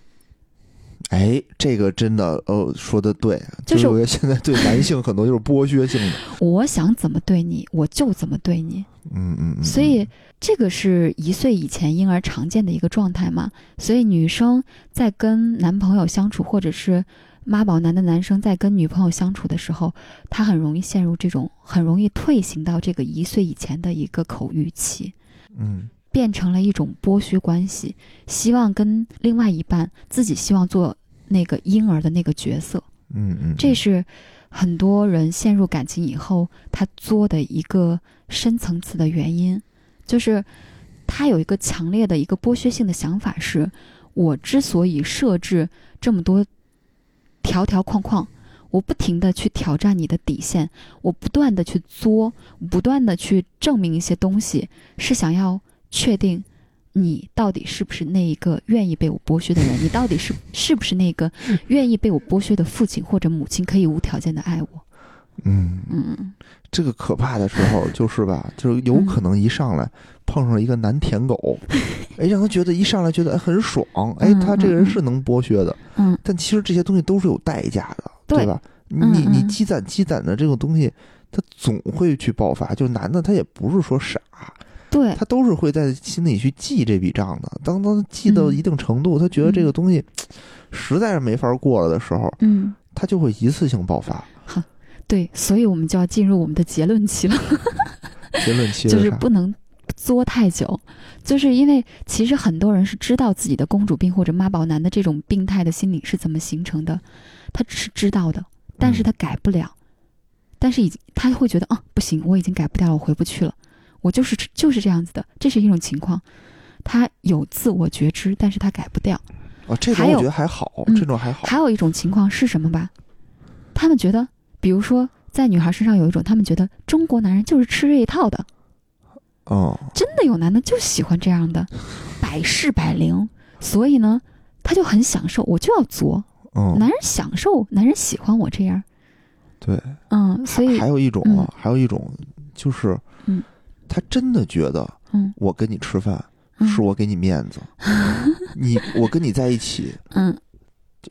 [SPEAKER 2] 哎，这个真的，哦，说的对，
[SPEAKER 3] 就是
[SPEAKER 2] 我觉得现在对男性很多就是剥削性的，
[SPEAKER 3] 我想怎么对你，我就怎么对你。
[SPEAKER 2] 嗯嗯嗯，
[SPEAKER 3] 所以这个是一岁以前婴儿常见的一个状态嘛。所以女生在跟男朋友相处，或者是妈宝男的男生在跟女朋友相处的时候，他很容易陷入这种，很容易退行到这个一岁以前的一个口欲期。
[SPEAKER 2] 嗯
[SPEAKER 3] 变成了一种剥削关系，希望跟另外一半自己希望做那个婴儿的那个角色，
[SPEAKER 2] 嗯嗯，
[SPEAKER 3] 这是很多人陷入感情以后他作的一个深层次的原因，就是他有一个强烈的一个剥削性的想法是，我之所以设置这么多条条框框。我不停的去挑战你的底线，我不断的去作，不断的去证明一些东西，是想要确定你到底是不是那一个愿意被我剥削的人，你到底是是不是那个愿意被我剥削的父亲或者母亲，可以无条件的爱我。
[SPEAKER 2] 嗯，
[SPEAKER 3] 嗯，
[SPEAKER 2] 这个可怕的时候就是吧，就是有可能一上来碰上一个男舔狗，哎，让他觉得一上来觉得哎很爽，哎，
[SPEAKER 3] 嗯
[SPEAKER 2] 他这个人
[SPEAKER 3] 嗯
[SPEAKER 2] 是能剥削的，
[SPEAKER 3] 嗯，
[SPEAKER 2] 但其实这些东西都是有代价的，
[SPEAKER 3] 对
[SPEAKER 2] 吧？你
[SPEAKER 3] 嗯
[SPEAKER 2] 你积攒积攒的这种东西，他总会去爆发。就男的他也不是说傻，
[SPEAKER 3] 对，
[SPEAKER 2] 他都是会在心里去记这笔账的。当当记到
[SPEAKER 3] 嗯
[SPEAKER 2] 一定程度，他觉得这个东西 实在是没法过了的时候，
[SPEAKER 3] 嗯，
[SPEAKER 2] 他就会一次性爆发。
[SPEAKER 3] 对，所以我们就要进入我们的结论期了。
[SPEAKER 2] 结论期
[SPEAKER 3] 就是？不能作太久，就是因为其实很多人是知道自己的公主病或者妈宝男的这种病态的心理是怎么形成的，他是知道的，但是他改不了，但是已经他会觉得啊不行，我已经改不掉了，我回不去了，我就是就是这样子的，这是一种情况，他有自我觉知，但是他改不掉。
[SPEAKER 2] 啊，这种我觉得还好，
[SPEAKER 3] 嗯
[SPEAKER 2] 这种还好。
[SPEAKER 3] 还有一种情况是什么吧？他们觉得，比如说在女孩身上有一种，他们觉得中国男人就是吃这一套的。
[SPEAKER 2] 哦
[SPEAKER 3] 真的有男的就喜欢这样的，百试百灵，所以呢，他就很享受，我就要作。
[SPEAKER 2] 嗯，
[SPEAKER 3] 男人享受，男人喜欢我这样，
[SPEAKER 2] 对。
[SPEAKER 3] 嗯，所以
[SPEAKER 2] 还有一种啊，还有一种就是，
[SPEAKER 3] 嗯，
[SPEAKER 2] 他真的觉得
[SPEAKER 3] 嗯。
[SPEAKER 2] 我跟你吃饭
[SPEAKER 3] 嗯。
[SPEAKER 2] 是我给你面子，你我跟你在一起
[SPEAKER 3] 嗯。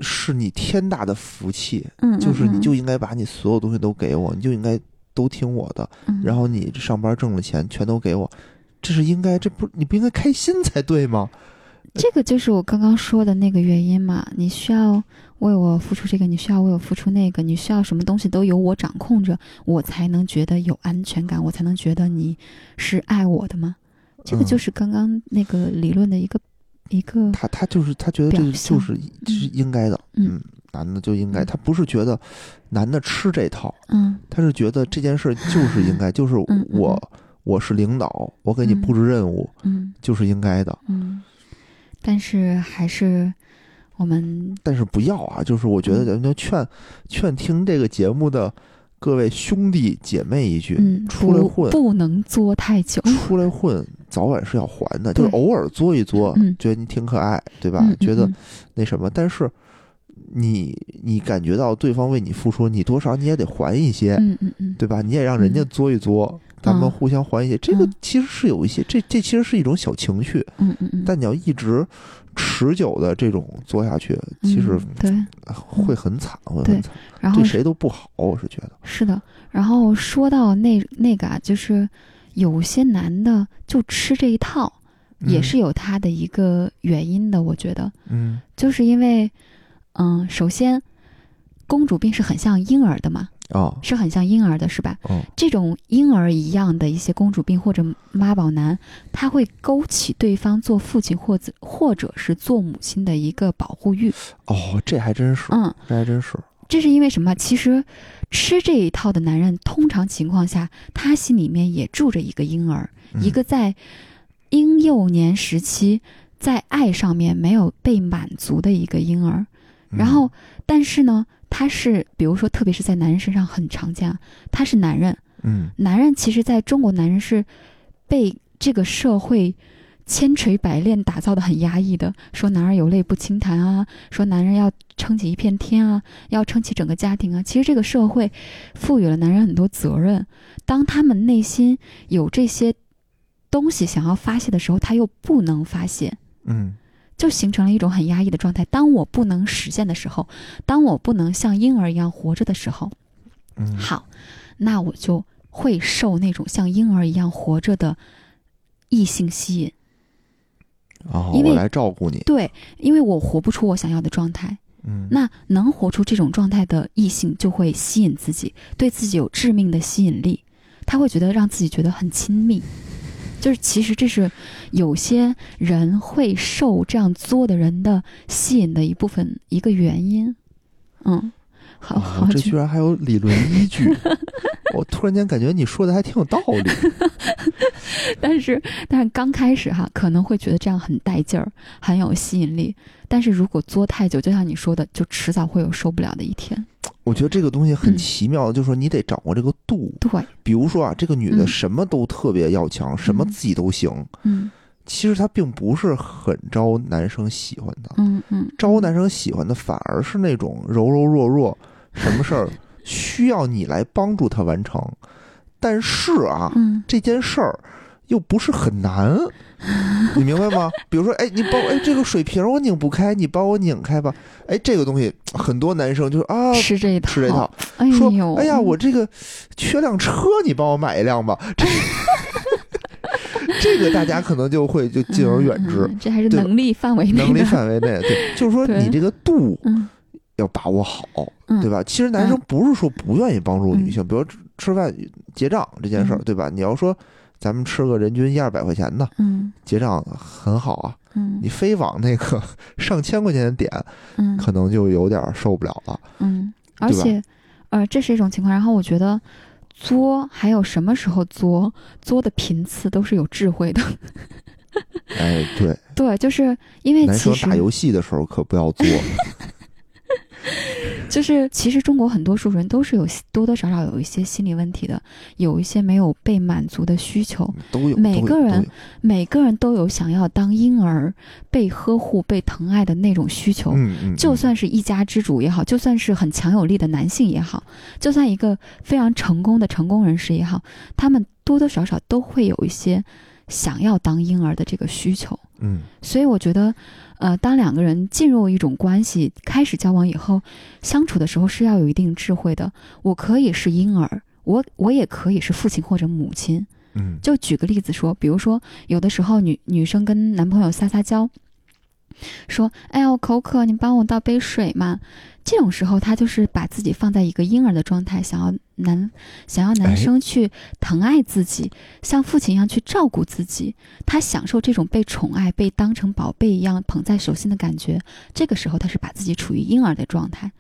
[SPEAKER 2] 是你天大的福气，
[SPEAKER 3] 嗯，
[SPEAKER 2] 就是你
[SPEAKER 3] 嗯
[SPEAKER 2] 就应该把你所有东西都给我，你就应该都听我的，
[SPEAKER 3] 嗯。
[SPEAKER 2] 然后你上班挣了钱全都给我，这是应该，这不你不应该开心才对吗？
[SPEAKER 3] 这个就是我刚刚说的那个原因嘛，你需要为我付出这个，你需要为我付出那个，你需要什么东西都由我掌控着，我才能觉得有安全感，我才能觉得你是爱我的吗？这个
[SPEAKER 2] 嗯。
[SPEAKER 3] 就是刚刚那个理论的一个一个，
[SPEAKER 2] 他他就是他觉得这个就是是应该的，
[SPEAKER 3] 嗯
[SPEAKER 2] 嗯，男的就应该，
[SPEAKER 3] 嗯
[SPEAKER 2] 他不是觉得男的吃这套，
[SPEAKER 3] 嗯。
[SPEAKER 2] 他是觉得这件事就是应该，就是
[SPEAKER 3] 嗯嗯
[SPEAKER 2] 我我是领导，我给你
[SPEAKER 3] 嗯
[SPEAKER 2] 布置任务
[SPEAKER 3] 嗯。
[SPEAKER 2] 就是应该的，
[SPEAKER 3] 嗯，但是还是我们
[SPEAKER 2] 但是不要啊，就是我觉得
[SPEAKER 3] 嗯。
[SPEAKER 2] 咱就劝劝听这个节目的各位兄弟姐妹一句，
[SPEAKER 3] 嗯
[SPEAKER 2] 出来混
[SPEAKER 3] 不能作太久，
[SPEAKER 2] 出来混早晚是要还的，就是偶尔作一作，
[SPEAKER 3] 嗯
[SPEAKER 2] 觉得你挺可爱，对吧？
[SPEAKER 3] 嗯
[SPEAKER 2] 觉得
[SPEAKER 3] 嗯。
[SPEAKER 2] 那什么，但是你你感觉到对方为你付出，你多少你也得还一些，
[SPEAKER 3] 嗯嗯嗯，
[SPEAKER 2] 对吧？你也让人家
[SPEAKER 3] 嗯。
[SPEAKER 2] 作一作，咱们
[SPEAKER 3] 嗯。
[SPEAKER 2] 互相还一些，这个
[SPEAKER 3] 嗯。
[SPEAKER 2] 其实是有一些，这这其实是一种小情绪，
[SPEAKER 3] 嗯嗯嗯，
[SPEAKER 2] 但你要一直持久的这种做下去，其实
[SPEAKER 3] 嗯对，
[SPEAKER 2] 会很惨，会很惨，
[SPEAKER 3] 然后
[SPEAKER 2] 对谁都不好，我是觉得，
[SPEAKER 3] 是的，然后说到那那个啊，就是有些男的就吃这一套，也是有他的一个原因的。我觉得，
[SPEAKER 2] 嗯。
[SPEAKER 3] 就是因为，嗯，首先，公主病是很像婴儿的嘛，
[SPEAKER 2] 哦
[SPEAKER 3] 是很像婴儿的，是吧？
[SPEAKER 2] 哦
[SPEAKER 3] 这种婴儿一样的一些公主病或者妈宝男，他会勾起对方做父亲或者或者是做母亲的一个保护欲。
[SPEAKER 2] 哦，这还真是，
[SPEAKER 3] 嗯，
[SPEAKER 2] 这还真是，
[SPEAKER 3] 这是因为什么？其实吃这一套的男人，通常情况下，他心里面也住着一个婴儿，
[SPEAKER 2] 嗯
[SPEAKER 3] 一个在婴幼年时期在爱上面没有被满足的一个婴儿。
[SPEAKER 2] 嗯
[SPEAKER 3] 然后，但是呢，他是比如说，特别是在男人身上很常见啊，他是男人，
[SPEAKER 2] 嗯
[SPEAKER 3] 男人其实在中国，男人是被这个社会千锤百炼打造的很压抑的，说男儿有泪不轻弹啊，说男人要撑起一片天啊，要撑起整个家庭啊。其实这个社会赋予了男人很多责任，当他们内心有这些东西想要发泄的时候，他又不能发泄。
[SPEAKER 2] 嗯
[SPEAKER 3] 就形成了一种很压抑的状态。当我不能实现的时候，当我不能像婴儿一样活着的时候，
[SPEAKER 2] 嗯，
[SPEAKER 3] 好，那我就会受那种像婴儿一样活着的异性吸引。
[SPEAKER 2] 哦，
[SPEAKER 3] 因为
[SPEAKER 2] 我来照顾你，
[SPEAKER 3] 对，因为我活不出我想要的状态，
[SPEAKER 2] 嗯，
[SPEAKER 3] 那能活出这种状态的异性就会吸引自己，对自己有致命的吸引力，他会觉得让自己觉得很亲密。就是其实这是有些人会受这样作的人的吸引的一部分一个原因。嗯，好
[SPEAKER 2] 哦
[SPEAKER 3] 好，
[SPEAKER 2] 这居然还有理论依据，我突然间感觉你说的还挺有道理，
[SPEAKER 3] 但是但是刚开始哈，可能会觉得这样很带劲儿，很有吸引力。但是如果作太久，就像你说的，就迟早会有受不了的一天。
[SPEAKER 2] 我觉得这个东西很
[SPEAKER 3] 嗯。
[SPEAKER 2] 奇妙，就是说你得掌握这个度。
[SPEAKER 3] 对，
[SPEAKER 2] 比如说啊，这个女的
[SPEAKER 3] 嗯。
[SPEAKER 2] 什么都特别要强，什么
[SPEAKER 3] 嗯。
[SPEAKER 2] 自己都行，
[SPEAKER 3] 嗯。
[SPEAKER 2] 其实她并不是很招男生喜欢的，
[SPEAKER 3] 嗯嗯，
[SPEAKER 2] 招男生喜欢的反而是那种柔柔弱弱，什么事儿 需要你来帮助她完成。但是啊，
[SPEAKER 3] 嗯。
[SPEAKER 2] 这件事儿又不是很难，你明白吗？比如说，哎，你帮我，哎，这个水瓶我拧不开，你帮我拧开吧。哎，这个东西很多男生就是啊，
[SPEAKER 3] 吃这一套，
[SPEAKER 2] 吃这套，
[SPEAKER 3] 哎
[SPEAKER 2] 说
[SPEAKER 3] 呦，，
[SPEAKER 2] 哎呀，我这个缺辆车，你帮我买一辆吧。这这个大家可能就会就敬而远之，
[SPEAKER 3] 嗯这还是能力范围内，
[SPEAKER 2] 能力范围内，对，就是说你这个度
[SPEAKER 3] 嗯。
[SPEAKER 2] 要把握好，
[SPEAKER 3] 嗯，
[SPEAKER 2] 对吧？其实男生不是说不愿意帮助女性，比如吃吃饭结账这件事儿，
[SPEAKER 3] 嗯。
[SPEAKER 2] 对吧？你要说咱们吃个人均一二百块钱的
[SPEAKER 3] 嗯
[SPEAKER 2] 结账很好啊，
[SPEAKER 3] 嗯
[SPEAKER 2] 你非往那个上千块钱的点，
[SPEAKER 3] 嗯
[SPEAKER 2] 可能就有点受不了了。
[SPEAKER 3] 嗯，而且呃，这是一种情况。然后我觉得作还有什么时候作，作的频次都是有智慧的。
[SPEAKER 2] 哎，对，
[SPEAKER 3] 对，就是因为
[SPEAKER 2] 男
[SPEAKER 3] 其实
[SPEAKER 2] 生打游戏的时候可不要作。
[SPEAKER 3] 就是其实中国很多数人都是有多多少少有一些心理问题的，有一些没有被满足的需求。
[SPEAKER 2] 都有，
[SPEAKER 3] 每个人每个人都有想要当婴儿、被呵护、被疼爱的那种需求。
[SPEAKER 2] 嗯嗯，
[SPEAKER 3] 就
[SPEAKER 2] 嗯
[SPEAKER 3] 算是一家之主也好，就算是很强有力的男性也好，就算一个非常成功的成功人士也好，他们多多少少都会有一些想要当婴儿的这个需求。
[SPEAKER 2] 嗯
[SPEAKER 3] 所以我觉得，呃，当两个人进入一种关系，开始交往以后，相处的时候是要有一定智慧的。我可以是婴儿，我我也可以是父亲或者母亲。
[SPEAKER 2] 嗯
[SPEAKER 3] 就举个例子说，比如说有的时候女女生跟男朋友撒撒娇，说：“哎呀，我口渴，你帮我倒杯水嘛。”这种时候，他就是把自己放在一个婴儿的状态，想要男想要
[SPEAKER 2] 哎
[SPEAKER 3] 男生去疼爱自己，像父亲一样去照顾自己。他享受这种被宠爱、被当成宝贝一样捧在手心的感觉。这个时候，他是把自己处于婴儿的状态。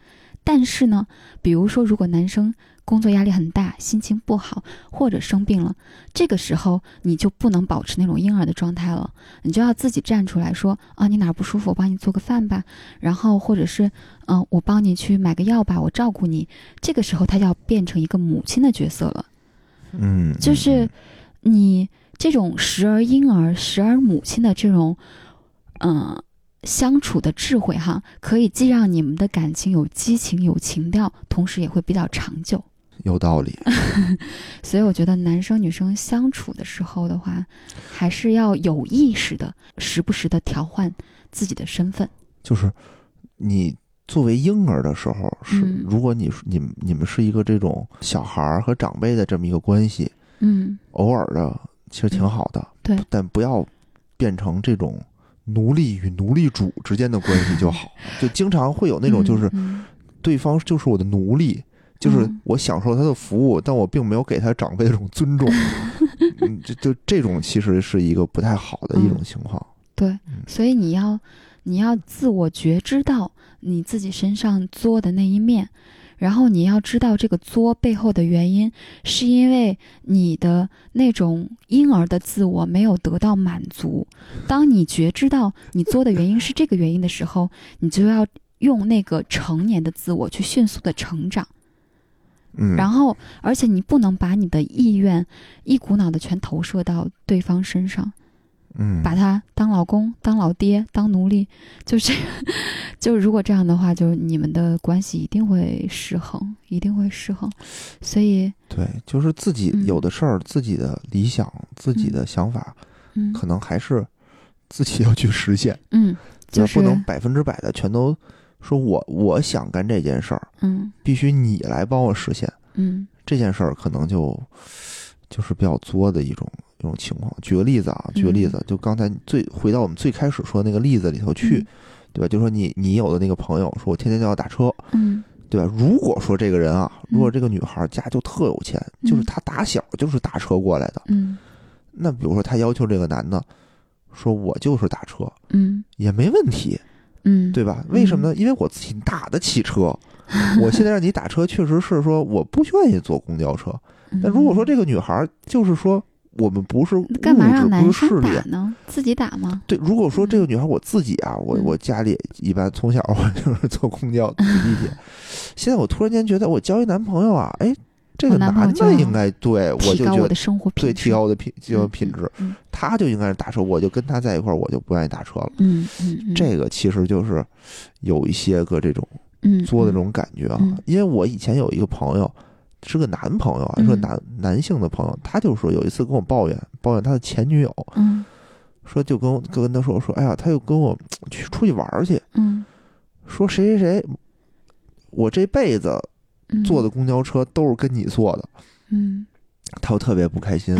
[SPEAKER 3] 但是呢，比如说，如果男生工作压力很大，心情不好，或者生病了，这个时候你就不能保持那种婴儿的状态了，你就要自己站出来说啊，你哪儿不舒服，我帮你做个饭吧，然后或者是嗯、我帮你去买个药吧，我照顾你。这个时候他要变成一个母亲的角色了，
[SPEAKER 2] 嗯，嗯
[SPEAKER 3] 就是
[SPEAKER 2] 嗯
[SPEAKER 3] 你这种时而婴儿，时而母亲的这种嗯、相处的智慧哈，可以既让你们的感情有激情、有情调，同时也会比较长久。
[SPEAKER 2] 有道理。
[SPEAKER 3] 所以我觉得男生女生相处的时候的话，还是要有意识的，时不时的调换自己的身份。
[SPEAKER 2] 就是你作为婴儿的时候，是
[SPEAKER 3] 嗯
[SPEAKER 2] 如果你你你们是一个这种小孩儿和长辈的这么一个关系，
[SPEAKER 3] 嗯
[SPEAKER 2] 偶尔的其实挺好的，
[SPEAKER 3] 对
[SPEAKER 2] 但不要变成这种奴隶与奴隶主之间的关系就好。就经常会有那种就是
[SPEAKER 3] 嗯
[SPEAKER 2] 对方就是我的奴隶，就是
[SPEAKER 3] 嗯
[SPEAKER 2] 我享受他的服务，但我并没有给他长辈的这种尊重。嗯，就就这种其实是一个不太好的一种情况。
[SPEAKER 3] 对
[SPEAKER 2] 嗯，
[SPEAKER 3] 所以你要你要自我觉知到你自己身上作的那一面，然后你要知道这个作背后的原因，是因为你的那种婴儿的自我没有得到满足。当你觉知到你作的原因是这个原因的时候，你就要用那个成年的自我去迅速的成长。
[SPEAKER 2] 嗯，
[SPEAKER 3] 然后，而且你不能把你的意愿一股脑的全投射到对方身上。
[SPEAKER 2] 嗯，
[SPEAKER 3] 把他当老公、当老爹、当奴隶，就这，就如果这样的话，就你们的关系一定会失衡，一定会失衡。所以，
[SPEAKER 2] 对，就是自己
[SPEAKER 3] 嗯。
[SPEAKER 2] 有的事儿，自己的理想、自己的想法，
[SPEAKER 3] 嗯。
[SPEAKER 2] 可能还是自己要去实现，
[SPEAKER 3] 嗯，就是
[SPEAKER 2] 不能百分之百的全都说我我想干这件事儿，
[SPEAKER 3] 嗯
[SPEAKER 2] 必须你来帮我实现
[SPEAKER 3] 嗯
[SPEAKER 2] 这件事儿，可能就就是比较作的一种一种情况。举个例子啊，举个例子，就刚才最回到我们最开始说那个例子里头去，
[SPEAKER 3] 嗯
[SPEAKER 2] 对吧？就说你你有的那个朋友说，我天天就要打车，
[SPEAKER 3] 嗯
[SPEAKER 2] 对吧？如果说这个人啊，如果
[SPEAKER 3] 嗯
[SPEAKER 2] 这个女孩家就特有钱，
[SPEAKER 3] 嗯
[SPEAKER 2] 就是她打小就是打车过来的，
[SPEAKER 3] 嗯
[SPEAKER 2] 那比如说她要求这个男的说，我就是打车
[SPEAKER 3] 嗯
[SPEAKER 2] 也没问题，
[SPEAKER 3] 嗯，
[SPEAKER 2] 对吧？为什么呢？因为我自己打得起车，我现在让你打车，确实是说我不愿意坐公交车。
[SPEAKER 3] 嗯？
[SPEAKER 2] 但如果说这个女孩就是说我们不是
[SPEAKER 3] 干嘛让
[SPEAKER 2] 质，
[SPEAKER 3] 男
[SPEAKER 2] 不是势
[SPEAKER 3] 生打呢？自己打吗？
[SPEAKER 2] 对，如果说这个女孩我自己啊，我
[SPEAKER 3] 嗯
[SPEAKER 2] 我家里一般从小我就是坐公交、坐地铁，现在我突然间觉得我交一男朋友啊，哎，这个
[SPEAKER 3] 男
[SPEAKER 2] 的应该对我就觉得
[SPEAKER 3] 提高的品质，
[SPEAKER 2] 对提高我的品就
[SPEAKER 3] 嗯
[SPEAKER 2] 品质，
[SPEAKER 3] 嗯
[SPEAKER 2] 他就应该是打车，我就跟他在一块儿，我就不愿意打车了。
[SPEAKER 3] 嗯嗯嗯，
[SPEAKER 2] 这个其实就是有一些个这种
[SPEAKER 3] 嗯
[SPEAKER 2] 作的这种感觉啊，
[SPEAKER 3] 嗯。
[SPEAKER 2] 因为我以前有一个朋友。是个男朋友啊，是个
[SPEAKER 3] 嗯。
[SPEAKER 2] 男男性的朋友，他就说有一次跟我抱怨，抱怨他的前女友，
[SPEAKER 3] 嗯。
[SPEAKER 2] 说就跟我跟跟他说说，哎呀，他又跟我去出去玩儿去，
[SPEAKER 3] 嗯。
[SPEAKER 2] 说谁谁谁，我这辈子
[SPEAKER 3] 嗯
[SPEAKER 2] 坐的公交车都是跟你坐的，
[SPEAKER 3] 嗯。
[SPEAKER 2] 他又特别不开心。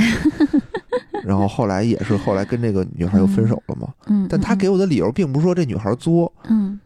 [SPEAKER 2] 然后后来也是后来跟这个女孩又分手了嘛，
[SPEAKER 3] 嗯，
[SPEAKER 2] 但他给我的理由并不是说这女孩作，
[SPEAKER 3] 嗯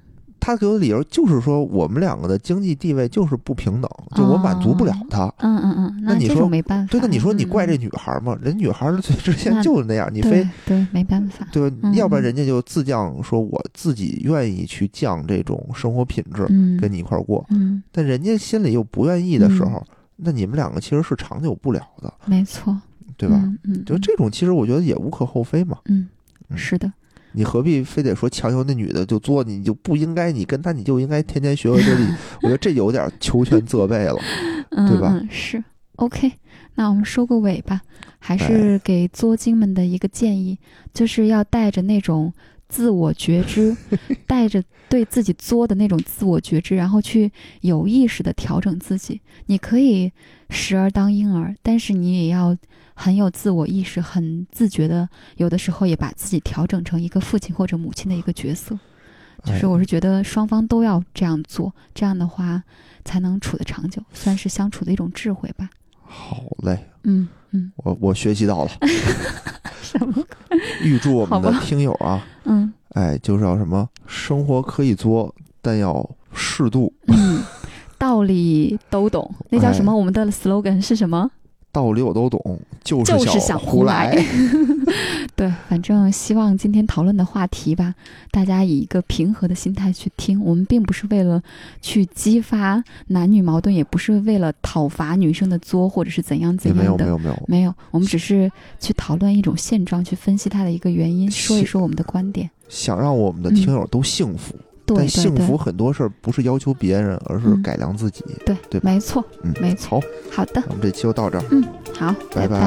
[SPEAKER 2] 他给我的理由就是说我们两个的经济地位就是不平等，就我满足不了他。
[SPEAKER 3] 嗯嗯嗯，这
[SPEAKER 2] 那你说
[SPEAKER 3] 没办法。
[SPEAKER 2] 对，那你说你怪这
[SPEAKER 3] 嗯
[SPEAKER 2] 女孩吗？人女孩之之前
[SPEAKER 3] 那
[SPEAKER 2] 就是那样，你非
[SPEAKER 3] 对没办法。
[SPEAKER 2] 对吧？
[SPEAKER 3] 嗯
[SPEAKER 2] 要不然人家就自降，说我自己愿意去降这种生活品质，
[SPEAKER 3] 嗯，
[SPEAKER 2] 跟你一块儿过。
[SPEAKER 3] 嗯，
[SPEAKER 2] 但人家心里又不愿意的时候，那你们两个其实是长久不了的，
[SPEAKER 3] 没错，
[SPEAKER 2] 对吧？
[SPEAKER 3] 嗯嗯，
[SPEAKER 2] 就这种，其实我觉得也无可厚非嘛。
[SPEAKER 3] 嗯，
[SPEAKER 2] 嗯
[SPEAKER 3] 是的，
[SPEAKER 2] 你何必非得说强求那女的就作，你就不应该，你跟她你就应该天天学会这里？我觉得这有点求全责备了。
[SPEAKER 3] 嗯
[SPEAKER 2] 对吧
[SPEAKER 3] 嗯是 OK。那我们收个尾吧，还
[SPEAKER 2] 哎
[SPEAKER 3] 是给作精们的一个建议，就是要带着那种自我觉知，带着对自己作的那种自我觉知，然后去有意识的调整自己。你可以时而当婴儿，但是你也要很有自我意识，很自觉的，有的时候也把自己调整成一个父亲或者母亲的一个角色。就是
[SPEAKER 2] 哎
[SPEAKER 3] 我是觉得双方都要这样做，这样的话才能处得长久，算是相处的一种智慧吧。
[SPEAKER 2] 好嘞，
[SPEAKER 3] 嗯嗯，
[SPEAKER 2] 我我学习到了。
[SPEAKER 3] 什么？
[SPEAKER 2] 预祝我们的听友啊，
[SPEAKER 3] 嗯
[SPEAKER 2] 哎，就是要什么生活可以作，但要适度，
[SPEAKER 3] 嗯，道理都懂。那叫什么？我们的 slogan 是什么？
[SPEAKER 2] 道理我都懂，就是
[SPEAKER 3] 就是想
[SPEAKER 2] 胡
[SPEAKER 3] 来。对，反正希望今天讨论的话题吧，大家以一个平和的心态去听。我们并不是为了去激发男女矛盾，也不是为了讨伐女生的作，或者是怎样怎样的。
[SPEAKER 2] 有没有没有，
[SPEAKER 3] 没有，我们只是去讨论一种现状，去分析它的一个原因，说一说我们的观点。
[SPEAKER 2] 想让我们的听友都幸福，
[SPEAKER 3] 对对
[SPEAKER 2] 但幸福很多事儿不是要求别人，而是
[SPEAKER 3] 嗯
[SPEAKER 2] 改良自己。
[SPEAKER 3] 对
[SPEAKER 2] 对
[SPEAKER 3] 没错，
[SPEAKER 2] 嗯，
[SPEAKER 3] 没错。
[SPEAKER 2] 好，
[SPEAKER 3] 好的，
[SPEAKER 2] 我们这期就到这儿。
[SPEAKER 3] 嗯，好，
[SPEAKER 2] 拜拜